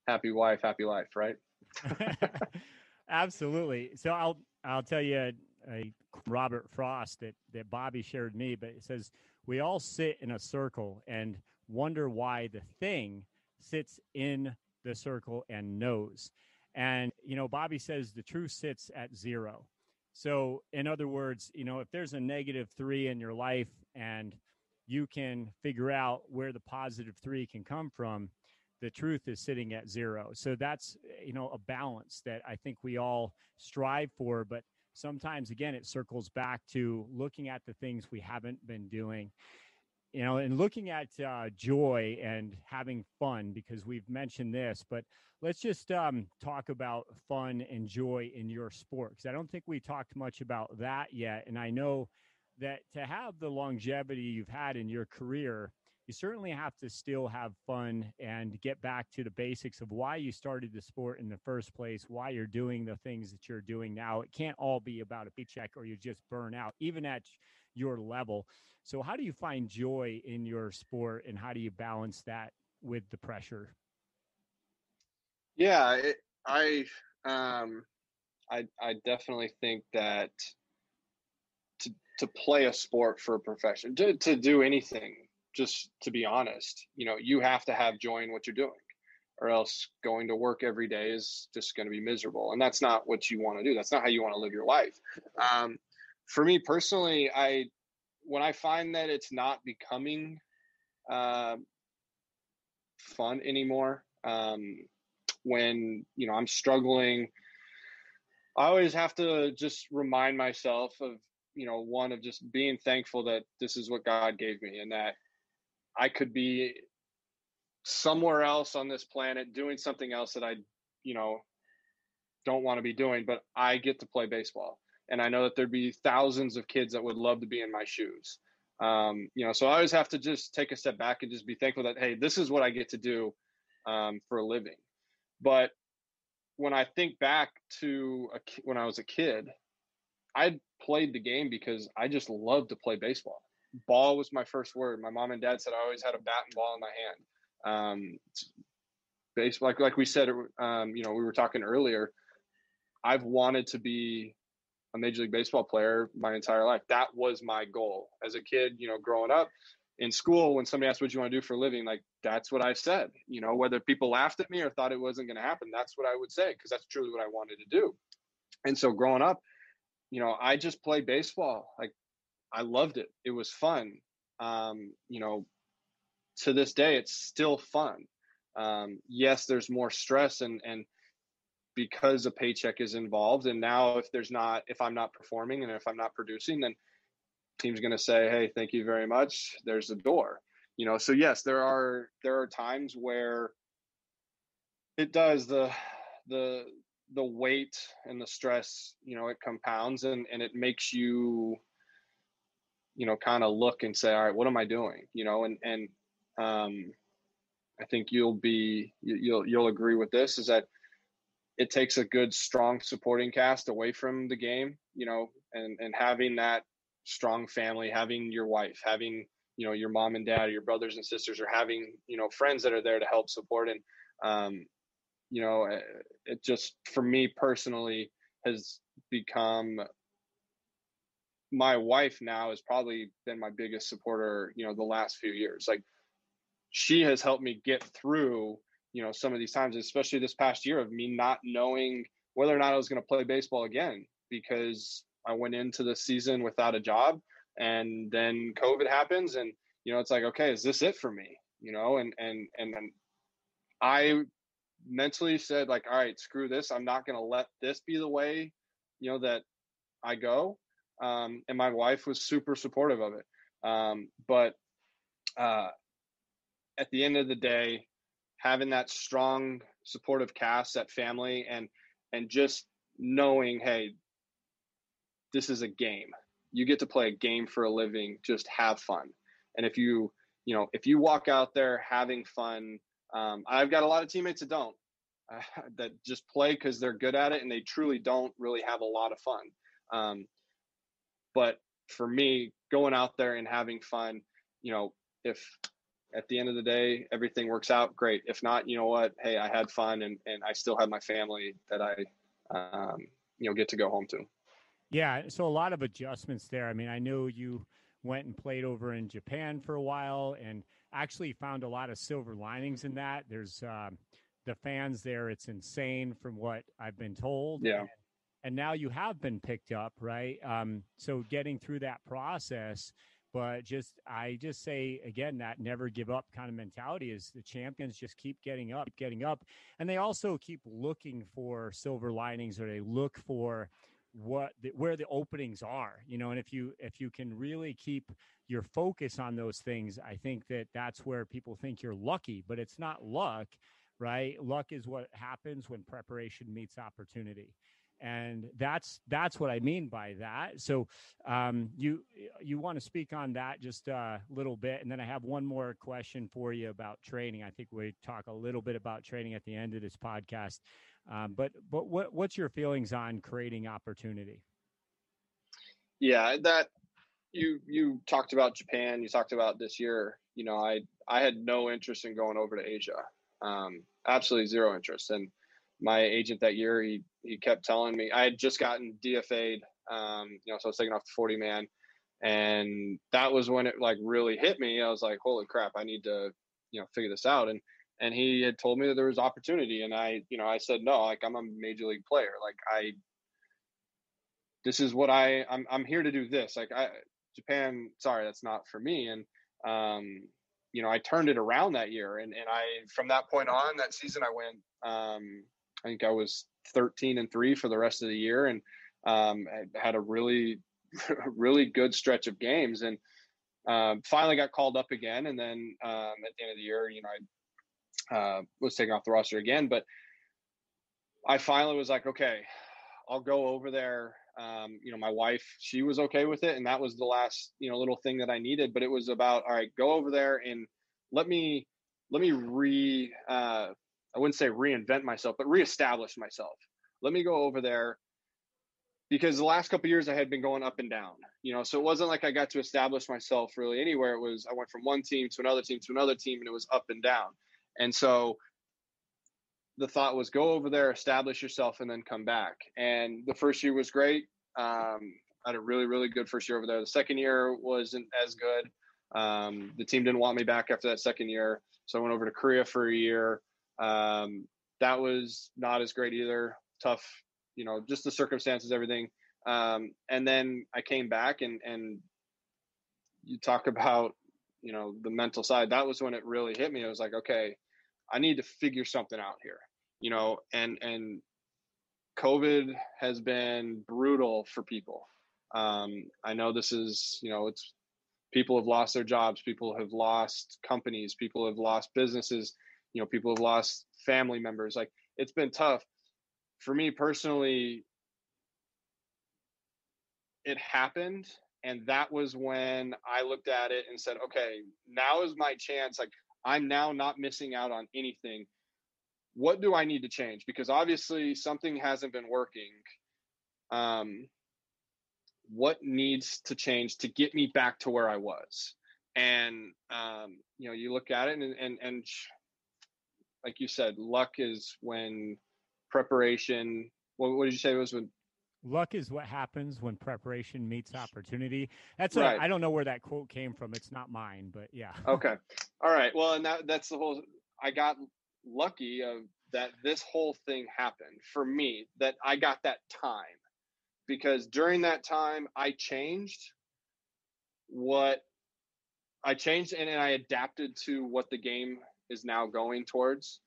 happy wife, happy life, right? (laughs) Absolutely. So I'll I'll tell you a, a, Robert Frost that that Bobby shared me, but it says we all sit in a circle and wonder why the thing sits in the circle and knows. And you know, Bobby says the truth sits at zero. So, in other words, you know, if there's a negative three in your life and you can figure out where the positive three can come from, the truth is sitting at zero. So that's, you know, a balance that I think we all strive for. But sometimes, again, it circles back to looking at the things we haven't been doing you know, and looking at uh, joy and having fun because we've mentioned this, but let's just um, talk about fun and joy in your sport because I don't think we talked much about that yet. And I know that to have the longevity you've had in your career, you certainly have to still have fun and get back to the basics of why you started the sport in the first place, why you're doing the things that you're doing now. It can't all be about a paycheck or you just burn out, even at your level. So, how do you find joy in your sport and how do you balance that with the pressure? Yeah, it, I um, I I definitely think that to to play a sport for a profession, to to do anything, just to be honest, you know, you have to have joy in what you're doing, or else going to work every day is just going to be miserable, and that's not what you want to do. That's not how you want to live your life. Um, for me personally, I when I find that it's not becoming uh, fun anymore, um, when you know I'm struggling, I always have to just remind myself of you know one of just being thankful that this is what God gave me and that I could be somewhere else on this planet doing something else that I you know don't want to be doing, but I get to play baseball and I know that there'd be thousands of kids that would love to be in my shoes. Um, you know, so I always have to just take a step back and just be thankful that hey, this is what I get to do um, for a living. But when I think back to a, when I was a kid, I played the game because I just loved to play baseball. Ball was my first word. My mom and dad said I always had a bat and ball in my hand. Um, baseball, like like we said, um, you know, we were talking earlier. I've wanted to be a major league baseball player my entire life. That was my goal as a kid, you know, growing up in school when somebody asked what you want to do for a living, like that's what I said. You know, whether people laughed at me or thought it wasn't going to happen, that's what I would say because that's truly what I wanted to do. And so growing up, you know, I just played baseball. Like I loved it. It was fun. Um, you know, to this day, it's still fun. Um, yes, there's more stress and and because a paycheck is involved. And now, if there's not, if I'm not performing and if I'm not producing, then team's going to say, "Hey, thank you very much. There's the door." You know, so yes, there are there are times where it does the the the weight and the stress. You know, it compounds and and it makes you you know kind of look and say all right what am i doing you know and and um i think you'll be you'll you'll agree with this is that it takes a good strong supporting cast away from the game you know and and having that strong family having your wife having you know your mom and dad or your brothers and sisters or having you know friends that are there to help support. And um you know it, it just for me personally has become my wife now has probably been my biggest supporter you know the last few years. Like she has helped me get through you know some of these times especially this past year of me not knowing whether or not i was going to play baseball again because i went into the season without a job and then covid happens and you know it's like okay is this it for me? You know and and and then i mentally said like all right screw this. I'm not going to let this be the way you know that i go. Um, and my wife was super supportive of it. Um, but uh, at the end of the day having that strong supportive cast that family and and just knowing hey this is a game. You get to play a game for a living just have fun. And if you you know if you walk out there having fun um, i've got a lot of teammates that don't uh, (laughs) that just play because they're good at it and they truly don't really have a lot of fun. Um, but for me going out there and having fun you know if at the end of the day, everything works out great. If not, you know what? Hey, I had fun and, and I still have my family that I, um, you know, get to go home to. Yeah. So a lot of adjustments there. I mean, I know you went and played over in Japan for a while and actually found a lot of silver linings in that. There's, um, the fans there, it's insane from what I've been told. Yeah. and now you have been picked up, right? Um, so getting through that process, but just I just say again that never give up kind of mentality is the champions just keep getting up, getting up, and they also keep looking for silver linings or they look for what the, where the openings are you know and if you if you can really keep your focus on those things i think that that's where people think you're lucky but it's not luck right? Luck is what happens when preparation meets opportunity and that's that's what I mean by that. So um, you you want to speak on that just a little bit, and then I have one more question for you about training. I think we talk a little bit about training at the end of this podcast, um, but but what what's your feelings on creating opportunity? Yeah, that you you talked about Japan. You talked about this year. You know, I I had no interest in going over to Asia. Um, absolutely zero interest, and my agent that year, he he kept telling me I had just gotten DFA'd, um, you know, so I was taking off the 40 man, and that was when it like really hit me. I was like, holy crap, I need to, you know, figure this out. And and he had told me that there was opportunity, and I, you know, I said no, like I'm a major league player, like I, this is what I, I'm I'm here to do this. Like I, Japan, sorry, that's not for me. And um, you know, I turned it around that year, and and I from that point on, that season I went. Um, I think I was 13 and three for the rest of the year, and um, had a really, (laughs) really good stretch of games, and um, finally got called up again. And then um, at the end of the year, you know, I uh, was taken off the roster again, but I finally was like, okay, I'll go over there. Um, you know, my wife, she was okay with it, and that was the last, you know, little thing that I needed. But it was about, all right, go over there and let me let me re uh, I wouldn't say reinvent myself, but reestablish myself. Let me go over there because the last couple years I had been going up and down, you know, so it wasn't like I got to establish myself really anywhere. It was I went from one team to another team to another team, and it was up and down. And so the thought was go over there, establish yourself, and then come back. And the first year was great. Um, I had a really, really good first year over there. The second year wasn't as good. Um, the team didn't want me back after that second year, so I went over to Korea for a year. Um, that was not as great either. Tough, you know, just the circumstances, everything. Um, and then I came back and and you talk about you know the mental side. That was when it really hit me. I was like, okay, I need to figure something out here. You know, and and COVID has been brutal for people. Um, I know this is, you know, it's people have lost their jobs, people have lost companies, people have lost businesses you know people have lost family members. Like it's been tough. For me personally it happened and that was when i looked at it and said okay now is my chance. Like i'm now not missing out on anything. What do i need to change? Because obviously something hasn't been working. Um what needs to change to get me back to where i was? And um you know you look at it and and, and like you said, luck is when preparation. What, what did you say it was when? Luck is what happens when preparation meets opportunity. That's right. A, I don't know where that quote came from. It's not mine, but yeah. (laughs) okay. All right. Well, and that that's the whole. I got lucky of that. This whole thing happened for me. That I got that time because during that time I changed what I changed and, and I adapted to what the game is now going towards.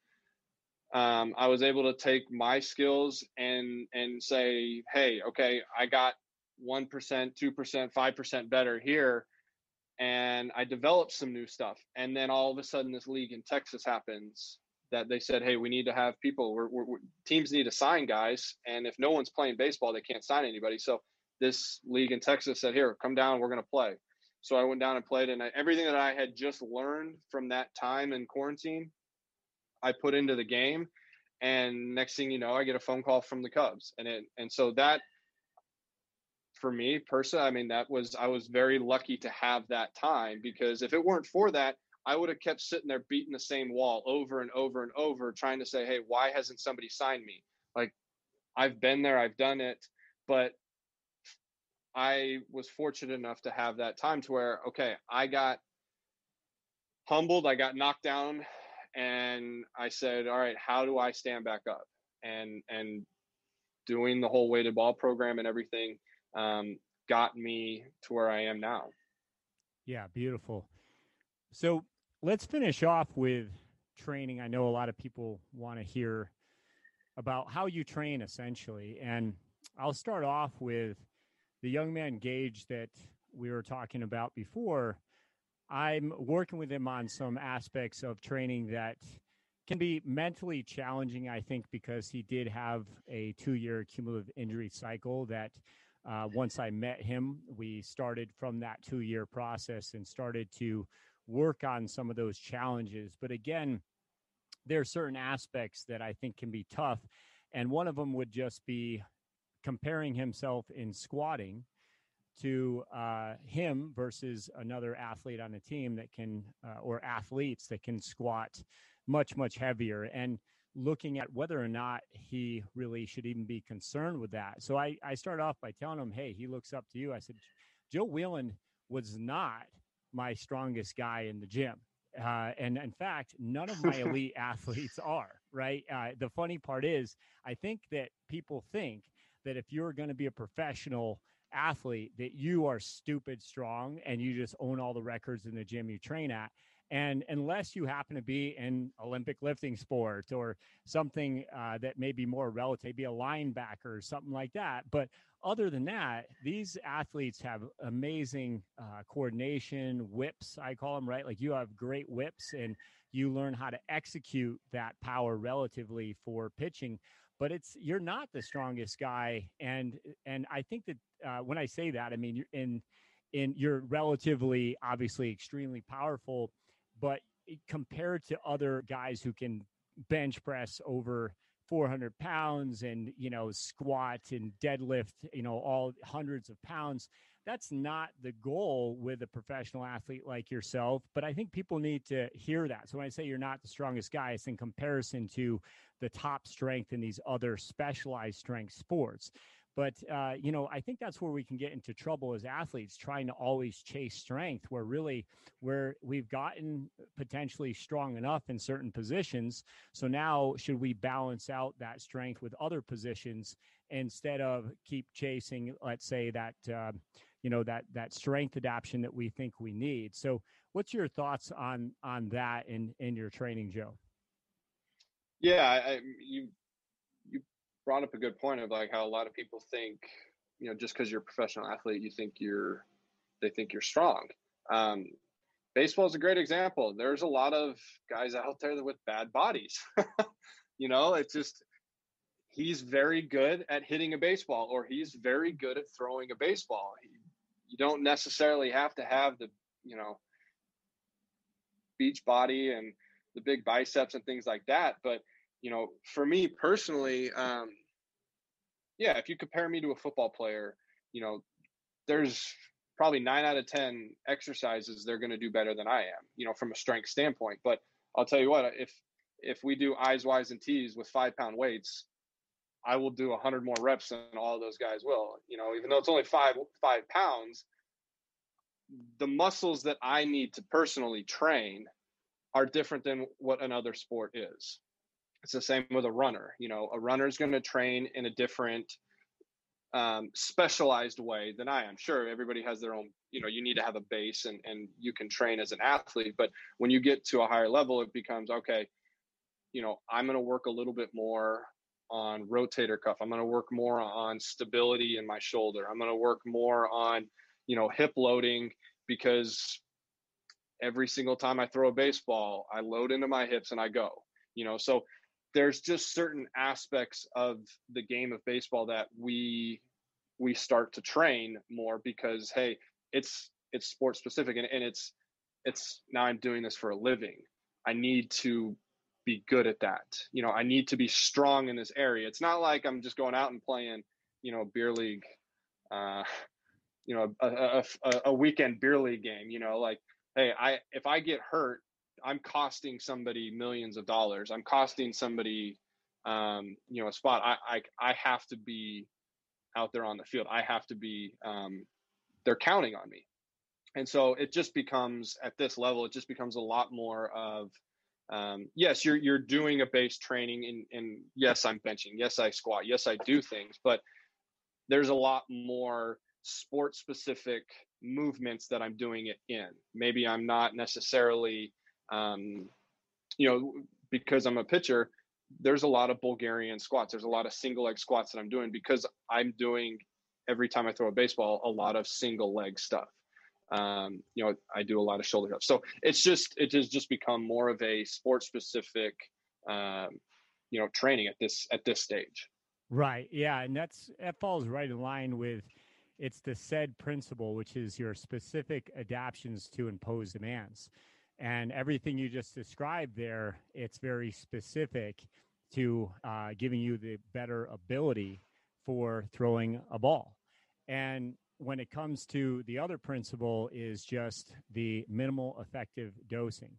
Um, I was able to take my skills and and say, hey, okay, I got one percent, two percent, five percent better here, and I developed some new stuff. And then all of a sudden, this league in Texas happens that they said, hey, we need to have people. We're, we're, teams need to sign guys, and if no one's playing baseball, they can't sign anybody. So this league in Texas said, here, come down, we're going to play. So I went down and played, and I, everything that I had just learned from that time in quarantine, I put into the game. And next thing you know, I get a phone call from the Cubs, and it and so that for me personally, I mean, that was I was very lucky to have that time because if it weren't for that, I would have kept sitting there beating the same wall over and over and over, trying to say, "Hey, why hasn't somebody signed me?" Like, I've been there, I've done it, but I was fortunate enough to have that time to where, okay, I got humbled, I got knocked down, and I said, all right, how do I stand back up? And and doing the whole weighted ball program and everything um, got me to where I am now. Yeah, beautiful. So let's finish off with training. I know a lot of people want to hear about how you train essentially. And I'll start off with the young man Gage that we were talking about before. I'm working with him on some aspects of training that can be mentally challenging, I think, because he did have a two year cumulative injury cycle that uh, once I met him, we started from that two year process and started to work on some of those challenges. But again, there are certain aspects that I think can be tough. And one of them would just be comparing himself in squatting to uh, him versus another athlete on a team that can, uh, or athletes that can squat much, much heavier. And looking at whether or not he really should even be concerned with that. So I, I started off by telling him, hey, he looks up to you. I said, Joe Wieland was not my strongest guy in the gym. Uh, and in fact, none of my (laughs) elite athletes are, right? Uh, the funny part is, I think that people think that if you're going to be a professional athlete, that you are stupid strong and you just own all the records in the gym you train at. And unless you happen to be in Olympic lifting sport or something uh, that may be more relative, be a linebacker or something like that. But other than that, these athletes have amazing uh, coordination, whips, I call them, right? Like you have great whips and you learn how to execute that power relatively for pitching. But it's you're not the strongest guy, and and I think that uh, when I say that, I mean you're in in you're relatively obviously extremely powerful but compared to other guys who can bench press over 400 pounds and you know squat and deadlift you know all hundreds of pounds that's not the goal with a professional athlete like yourself but i think people need to hear that so when i say you're not the strongest guy it's in comparison to the top strength in these other specialized strength sports but uh, you know, I think that's where we can get into trouble as athletes, trying to always chase strength. Where really, where we've gotten potentially strong enough in certain positions, so now should we balance out that strength with other positions instead of keep chasing, let's say that. Uh, you know that that strength adaptation that we think we need. So, what's your thoughts on on that in in your training, Joe? Yeah, I, you brought up a good point of like how a lot of people think, you know, just because you're a professional athlete, you think you're, they think you're strong. Um, baseball is a great example. There's a lot of guys out there with bad bodies. (laughs) you know, it's just he's very good at hitting a baseball, or he's very good at throwing a baseball. He, you don't necessarily have to have the, you know, beach body and the big biceps and things like that, but you know, for me personally, um, yeah, if you compare me to a football player, you know, there's probably nine out of 10 exercises they're going to do better than I am, you know, from a strength standpoint. But I'll tell you what, if, if we do I's, Y's, and T's with five pound weights, I will do a hundred more reps than all those guys will, you know, even though it's only five, five pounds, the muscles that I need to personally train are different than what another sport is. It's the same with a runner. You know, a runner is going to train in a different um, specialized way than I am. Sure, everybody has their own, you know, you need to have a base and, and you can train as an athlete. But when you get to a higher level, it becomes okay, you know, I'm going to work a little bit more on rotator cuff. I'm going to work more on stability in my shoulder. I'm going to work more on, you know, hip loading because every single time I throw a baseball, I load into my hips and I go, you know, so there's just certain aspects of the game of baseball that we we start to train more because hey it's it's sport specific and, and it's it's now i'm doing this for a living i need to be good at that you know i need to be strong in this area it's not like i'm just going out and playing you know beer league uh (laughs) you know a, a, a weekend beer league game you know like hey i if i get hurt I'm costing somebody millions of dollars. I'm costing somebody, um, you know, a spot. I, I, I have to be out there on the field. I have to be, um, they're counting on me. And so it just becomes at this level, it just becomes a lot more of, um, yes, you're you're doing a base training, and and yes, I'm benching, yes, I squat, yes, I do things, but there's a lot more sport specific movements that I'm doing it in. Maybe I'm not necessarily, um, you know, because I'm a pitcher. There's a lot of Bulgarian squats. There's a lot of single leg squats that I'm doing because I'm doing every time I throw a baseball a lot of single leg stuff. Um, you know, I do a lot of shoulder stuff. So it's just it has just become more of a sport specific, um, you know, training at this at this stage. Right. Yeah, and that's that falls right in line with it's the SAID principle, which is your specific adaptations to impose demands. And everything you just described there, it's very specific to uh, giving you the better ability for throwing a ball. And when it comes to the other principle is just the minimal effective dosing.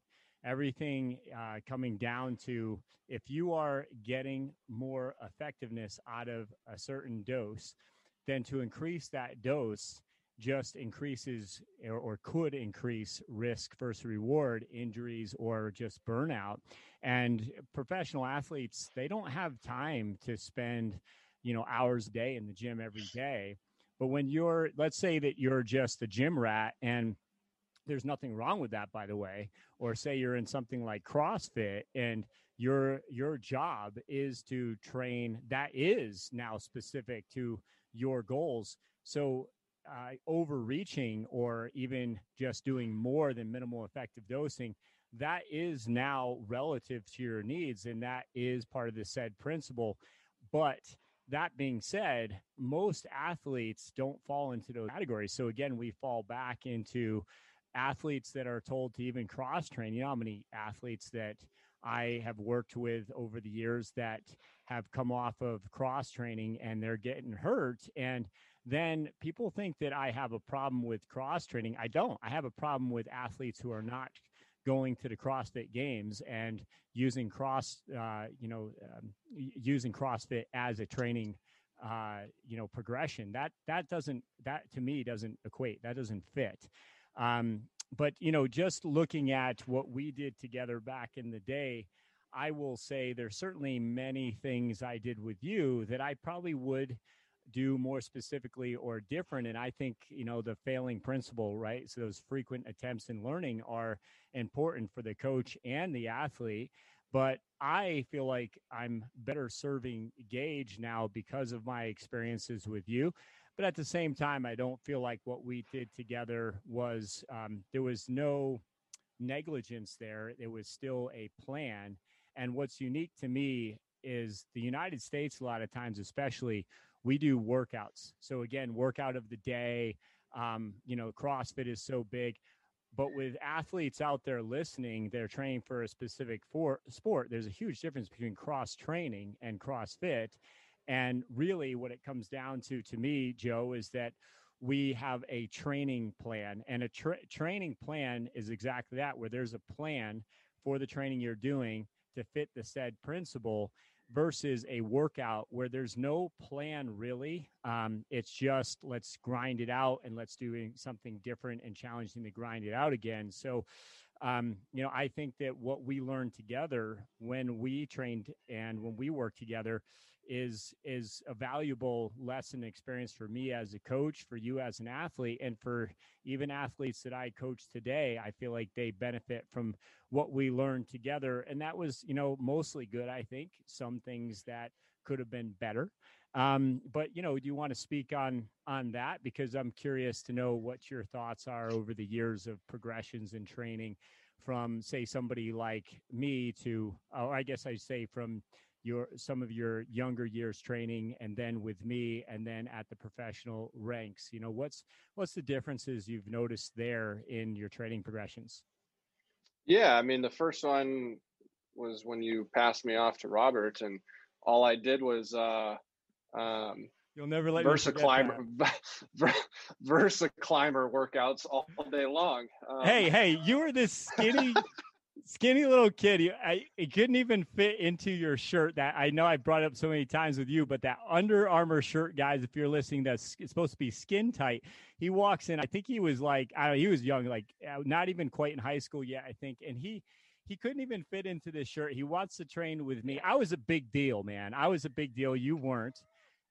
Everything uh, coming down to if you are getting more effectiveness out of a certain dose, then to increase that dose just increases or, or, could increase risk versus reward injuries or just burnout and professional athletes they don't have time to spend you know hours a day in the gym every day but when you're let's say that you're just a gym rat and there's nothing wrong with that by the way or say you're in something like crossfit and your your job is to train that is now specific to your goals. So, uh, overreaching or even just doing more than minimal effective dosing, that is now relative to your needs. And that is part of the SAID principle. But that being said, most athletes don't fall into those categories. So, again, we fall back into athletes that are told to even cross train. You know how many athletes that I have worked with over the years that have come off of cross training and they're getting hurt. And then people think that I have a problem with cross training. I don't. I have a problem with athletes who are not going to the CrossFit games and using cross, uh, you know, um, using CrossFit as a training, uh, you know, progression. That that doesn't that to me doesn't equate. That doesn't fit. Um, but you know, just looking at what we did together back in the day, I will say there's certainly many things I did with you that I probably would do more specifically or different. And I think, you know, the failing principle, right? So those frequent attempts in learning are important for the coach and the athlete. But I feel like I'm better serving Gage now because of my experiences with you. But at the same time, I don't feel like what we did together was, um, there was no negligence there. It was still a plan and what's unique to me is the United States, a lot of times, especially, we do workouts. So, again, workout of the day, um, you know, CrossFit is so big. But with athletes out there listening, they're training for a specific for, sport. There's a huge difference between cross training and CrossFit. And really, what it comes down to, to me, Joe, is that we have a training plan. And a tra- training plan is exactly that, where there's a plan for the training you're doing to fit the SAID principle versus a workout where there's no plan really. Um, it's just let's grind it out and let's do something different and challenging to grind it out again. So, um, you know, I think that what we learned together when we trained and when we worked together is is a valuable lesson experience for me as a coach for you as an athlete and for even athletes that i coach today i feel like they benefit from what we learned together. And that was you know mostly good i think some things that could have been better. Um, but you know do you want to speak on on that? Because i'm curious to know what your thoughts are over the years of progressions and training from say somebody like me to or i guess i say from your some of your younger years training and then with me and then at the professional ranks you know what's what's the differences you've noticed there in your training progressions yeah i mean the first one was when you passed me off to robert and all i did was uh um You'll never let Versa climber, (laughs) Versa climber workouts all day long. Um, hey, hey, you were this skinny skinny little kid. You, I, it couldn't even fit into your shirt. That I know I brought up so many times with you, but that Under Armour shirt, guys, if you're listening, that's supposed to be skin tight. He walks in. I think he was like, I don't know, he was young, like uh, not even quite in high school yet, I think, and he he couldn't even fit into this shirt. He wants to train with me. I was a big deal, man. I was a big deal. You weren't.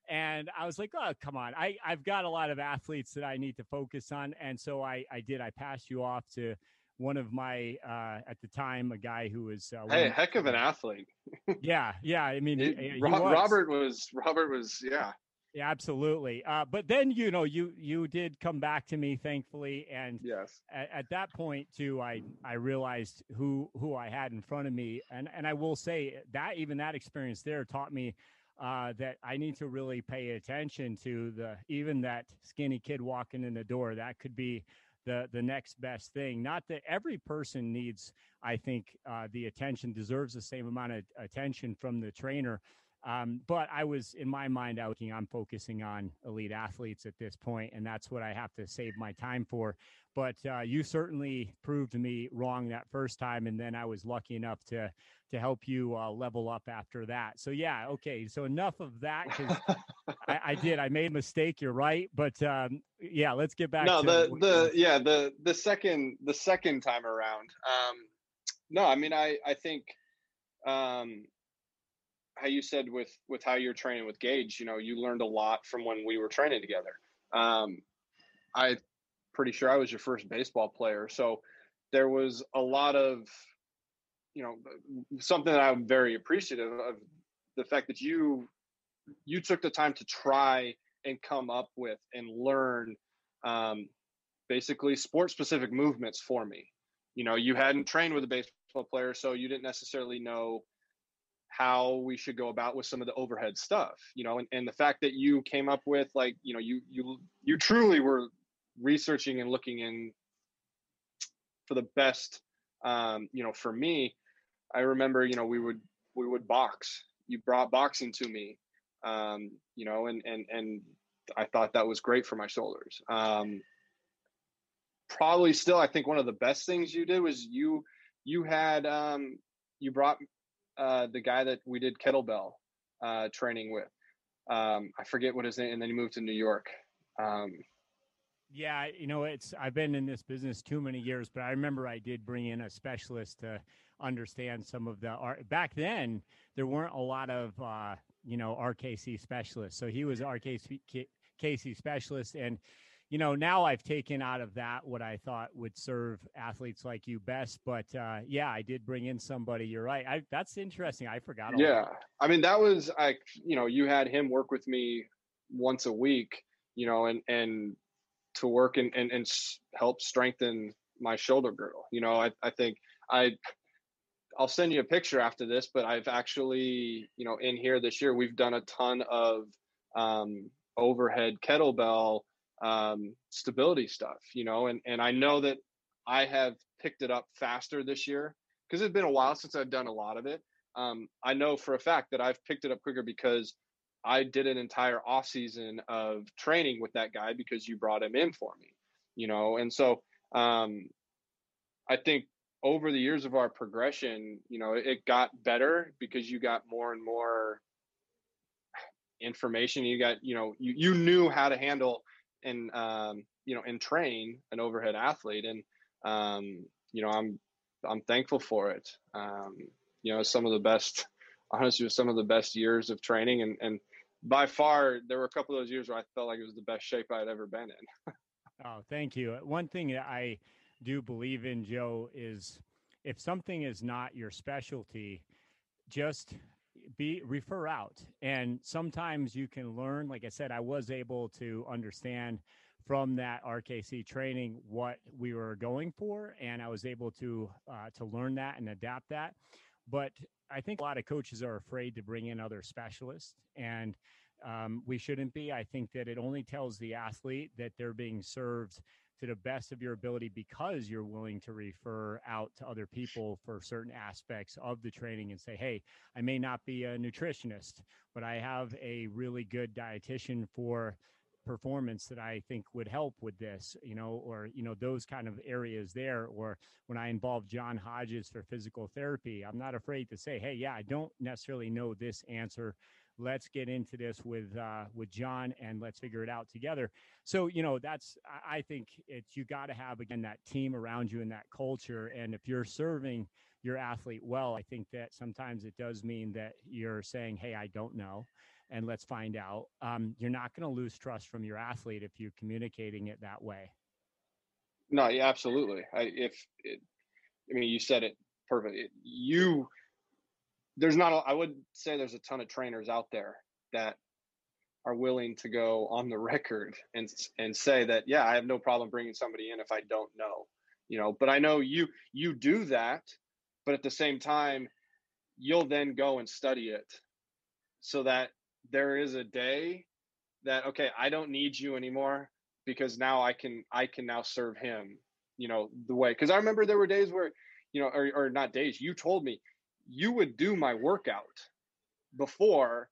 And I was like, oh, come on. I, I've got a lot of athletes that I need to focus on. And so I, I did. I passed you off to one of my, uh, at the time, a guy who was. Uh, hey, heck of an athlete. (laughs) yeah. Yeah. I mean, it, he, was. Robert was, Robert was, yeah. Yeah, absolutely. Uh, but then you know you you did come back to me, thankfully, and yes, at, at, that point too, I I realized who who I had in front of me, and and I will say that even that experience there taught me uh, that I need to really pay attention to the even that skinny kid walking in the door. That could be the the next best thing. Not that every person needs, I think, uh, the attention deserves the same amount of attention from the trainer. Um, but I was in my mind out. I'm focusing on elite athletes at this point, and that's what I have to save my time for. But uh, you certainly proved me wrong that first time, and then I was lucky enough to to help you uh, level up after that. So yeah, okay. So enough of that because (laughs) I, I, did. I made a mistake. You're right, but um, yeah, let's get back. No, the the yeah the the second the second time around. Um, no, I mean I I think um, how you said with with how you're training with Gage, you know, you learned a lot from when we were training together. Um, I pretty sure I was your first baseball player, so there was a lot of, you know, something that I'm very appreciative of the fact that you you took the time to try and come up with and learn um, basically sport specific movements for me. You know, you hadn't trained with a baseball player, so you didn't necessarily know how we should go about with some of the overhead stuff you know and, and the fact that you came up with like you know you you you truly were researching and looking in for the best um you know for me i remember you know we would we would box. You brought boxing to me um you know and and and i thought that was great for my shoulders. Um probably still i think one of the best things you did was you you had um you brought uh, the guy that we did kettlebell uh, training with. Um, I forget what his name, and then he moved to New York. Um, yeah, you know, it's I've been in this business too many years, but I remember I did bring in a specialist to understand some of the art. Back then, there weren't a lot of uh, you know RKC specialists, so he was RKC specialist, and you know, now I've taken out of that what I thought would serve athletes like you best. But uh, yeah, I did bring in somebody. You're right. I, that's interesting. I forgot. yeah, I mean, that was I. You know, you had him work with me once a week. You know, and and to work and and, and help strengthen my shoulder girdle. You know, I I think I. I'll send you a picture after this, but I've actually, you know, in here this year, we've done a ton of um, overhead kettlebell um, stability stuff, you know, and, and I know that I have picked it up faster this year because it's been a while since I've done a lot of it. Um, I know for a fact that I've picked it up quicker because I did an entire off season of training with that guy because you brought him in for me, you know, and so um, I think over the years of our progression, you know, it got better because you got more and more information. You got, you know, you, you knew how to handle and um, you know and train an overhead athlete and um, you know i'm i'm thankful for it. Um, you know some of the best (laughs) honestly some of the best years of training and and by far there were a couple of those years where i felt like it was the best shape i'd ever been in. (laughs) Oh thank you. One thing i do believe in joe is if something is not your specialty just be refer out. And sometimes you can learn like i said i was able to understand from that rkc training what we were going for and i was able to uh, to learn that and adapt that. But i think a lot of coaches are afraid to bring in other specialists and um, we shouldn't be. I think that it only tells the athlete that they're being served to the best of your ability because you're willing to refer out to other people for certain aspects of the training and say, hey, I may not be a nutritionist, but I have a really good dietitian for performance that I think would help with this, you know, or, you know, those kind of areas there. Or when I involve John Hodges for physical therapy, I'm not afraid to say, hey, yeah, I don't necessarily know this answer let's get into this with uh, with John and let's figure it out together. So you know that's I think it's you got to have again that team around you and that culture. And if you're serving your athlete well, I think that sometimes it does mean that you're saying, "Hey, I don't know." And let's find out. Um, you're not going to lose trust from your athlete if you're communicating it that way. No, yeah, absolutely. I, if it, I mean, you said it perfectly. You there's not a, I would say there's a ton of trainers out there that are willing to go on the (laughs) record and and say that yeah I have no problem bringing somebody in if I don't know you know? But I know you you do that but at the same time you'll then go and study it so that there is a day that okay I don't need you anymore because now I can I can now serve him you know the way. Because I remember there were days where you know or, or not days you told me you would do my workout before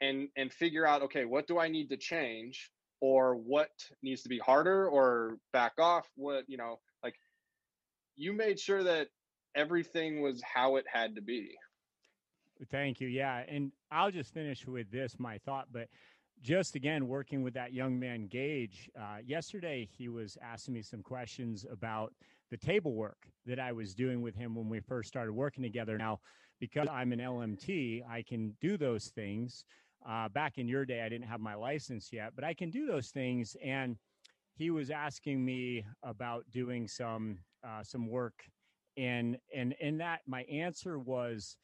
and and figure out okay what do i need to change or what needs to be harder or back off? What you know like you made sure that everything was how it had to be. Thank you. Yeah and i'll just finish with this my thought but just again working with that young man gage uh, yesterday he was asking me some questions about the table work that I was doing with him when we first started working together. Now, because I'm an LMT, I can do those things. Uh, back in your day, I didn't have my license yet, but I can do those things. And he was asking me about doing some uh, some work, and and in that, my answer was,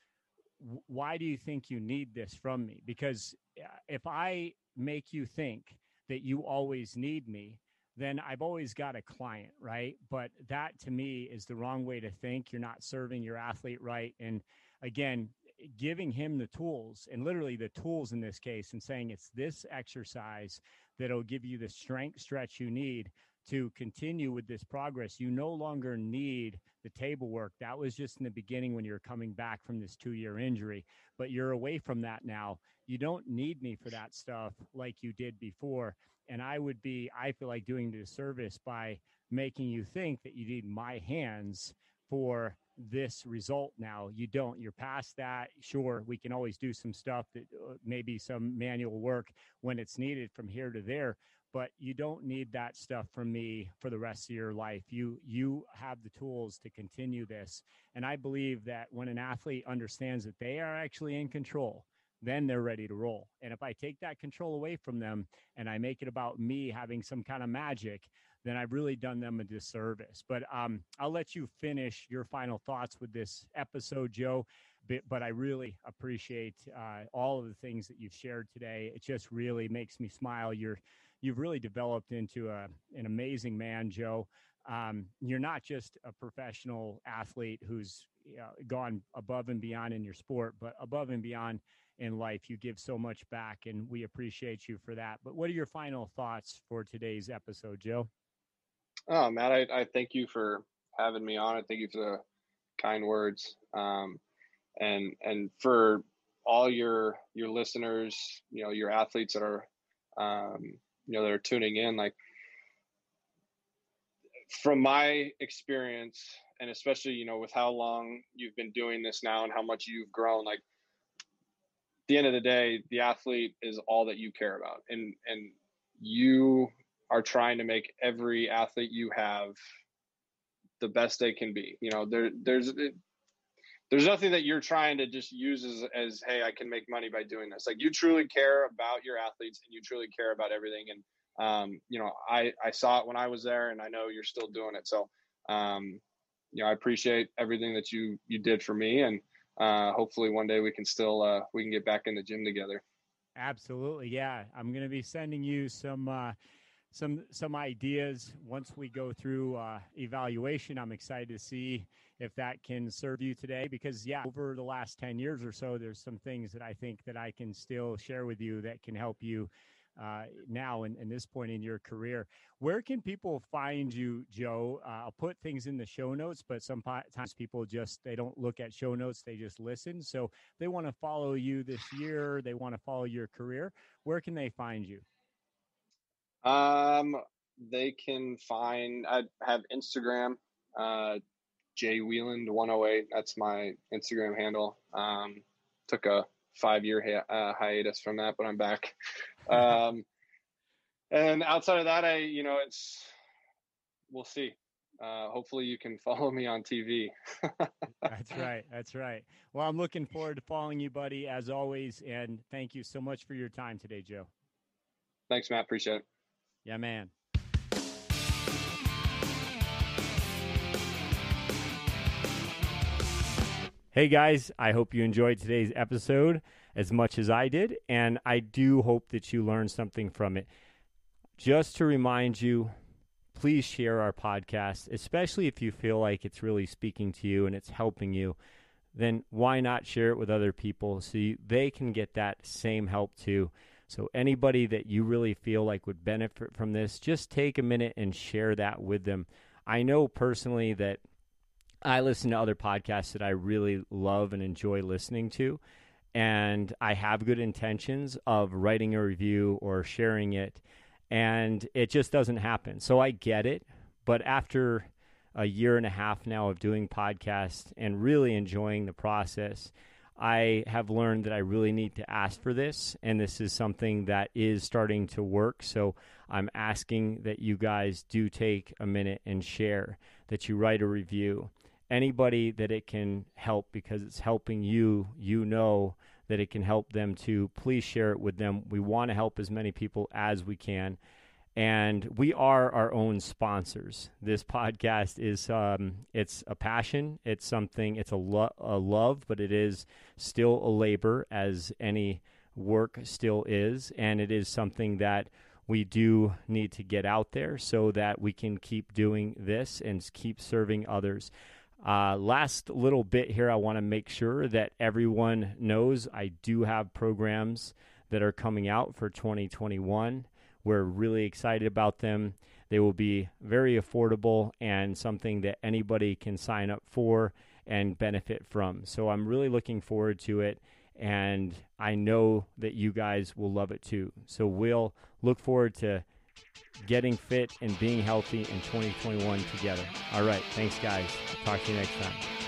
"Why do you think you need this from me? Because uh, if I make you think that you always need me, then I've always got a client, right? But that to me is the wrong way to think. You're not serving your athlete right. And again, giving him the tools and literally the tools in this case and saying it's this exercise that'll give you the strength stretch you need to continue with this progress. You no longer need the table work. That was just in the beginning when you're coming back from this two year injury, but you're away from that now. You don't need me for that stuff like you did before. And I would be, I feel like doing the service by making you think that you need my hands for this result now. You don't. You're past that. Sure, we can always do some stuff that uh, maybe some manual work when it's needed from here to there, but you don't need that stuff from me for the rest of your life. You you have the tools to continue this. And I believe that when an athlete understands that they are actually in control, then they're ready to roll. And if I take that control away from them and I make it about me having some kind of magic, then I've really done them a disservice. But um, I'll let you finish your final thoughts with this episode, Joe. But, but I really appreciate uh, all of the things that you've shared today. It just really makes me smile. You're you've really developed into a, an amazing man, Joe. Um, you're not just a professional athlete who's uh, gone above and beyond in your sport, but above and beyond in life. You give so much back, and we appreciate you for that. But what are your final thoughts for today's episode, Joe? Oh, Matt, I, I thank you for having me on. I thank you for the kind words, um, and and for all your your listeners, you know, your athletes that are, um, you know, that are tuning in. Like from my experience, and especially you know with how long you've been doing this now and how much you've grown, like the end of the day, the athlete is all that you care about, and and you are trying to make every athlete you have the best they can be. You know, there there's there's nothing that you're trying to just use as as hey, I can make money by doing this. Like you truly care about your athletes and you truly care about everything. And um, you know, I I saw it when I was there, and I know you're still doing it. So um, you know, I appreciate everything that you you did for me and uh, hopefully one day we can still uh, we can get back in the gym together. Absolutely, yeah. I'm going to be sending you some uh, some some ideas once we go through uh, evaluation. I'm excited to see if that can serve you today because yeah, over the last ten years or so, there's some things that I think that I can still share with you that can help you uh, now in, this point in your career. Where can people find you, Joe? Uh, I'll put things in the show notes, but sometimes people just they don't look at show notes; they just listen. So they want to follow you this year. They want to follow your career. Where can they find you? Um, they can find. I have Instagram. Uh, Jay Wieland 108. That's my Instagram handle. Um, took a five year hi- uh, hiatus from that, but I'm back. (laughs) Um, and outside of that, I you know it's we'll see. Uh, hopefully, you can (laughs) follow me on TV. that's right. That's right. Well, I'm looking forward to following you, buddy, as always. And thank you so much for your time today, Joe. Thanks, Matt. Appreciate it. Yeah, man. Hey guys, I hope you enjoyed today's episode as much as I did, and I do hope that you learned something from it. Just to remind you, please share our podcast, especially if you feel like it's really speaking to you and it's helping you. Then why not share it with other people so you, they can get that same help too? So, anybody that you really feel like would benefit from this, just take a minute and share that with them. I know personally that I listen to other podcasts that I really love and enjoy listening to. And I have good intentions of writing a review or sharing it. And it just doesn't happen. So I get it. But after a year and a half now of doing podcasts and really enjoying the process, I have learned that I really need to ask for this. And this is something that is starting to work. So I'm asking that you guys do take a minute and share, that you write a review anybody that it can help because it's helping you, you know that it can help them too. Please share it with them. We want to help as many people as we can. And we are our own sponsors. This podcast is um, it's a passion. It's something. It's a, lo- a love, but it is still a labor, as any work still is, and it is something that we do need to get out there so that we can keep doing this and keep serving others. Uh, last little bit here, I want to make sure that everyone knows I do have programs that are coming out for 2021. We're really excited about them. They will be very affordable and something that anybody can sign up for and benefit from. So I'm really looking forward to it. And I know that you guys will love it too. So we'll look forward to getting fit and being healthy in 2021 together. All right. Thanks, guys. Talk to you next time.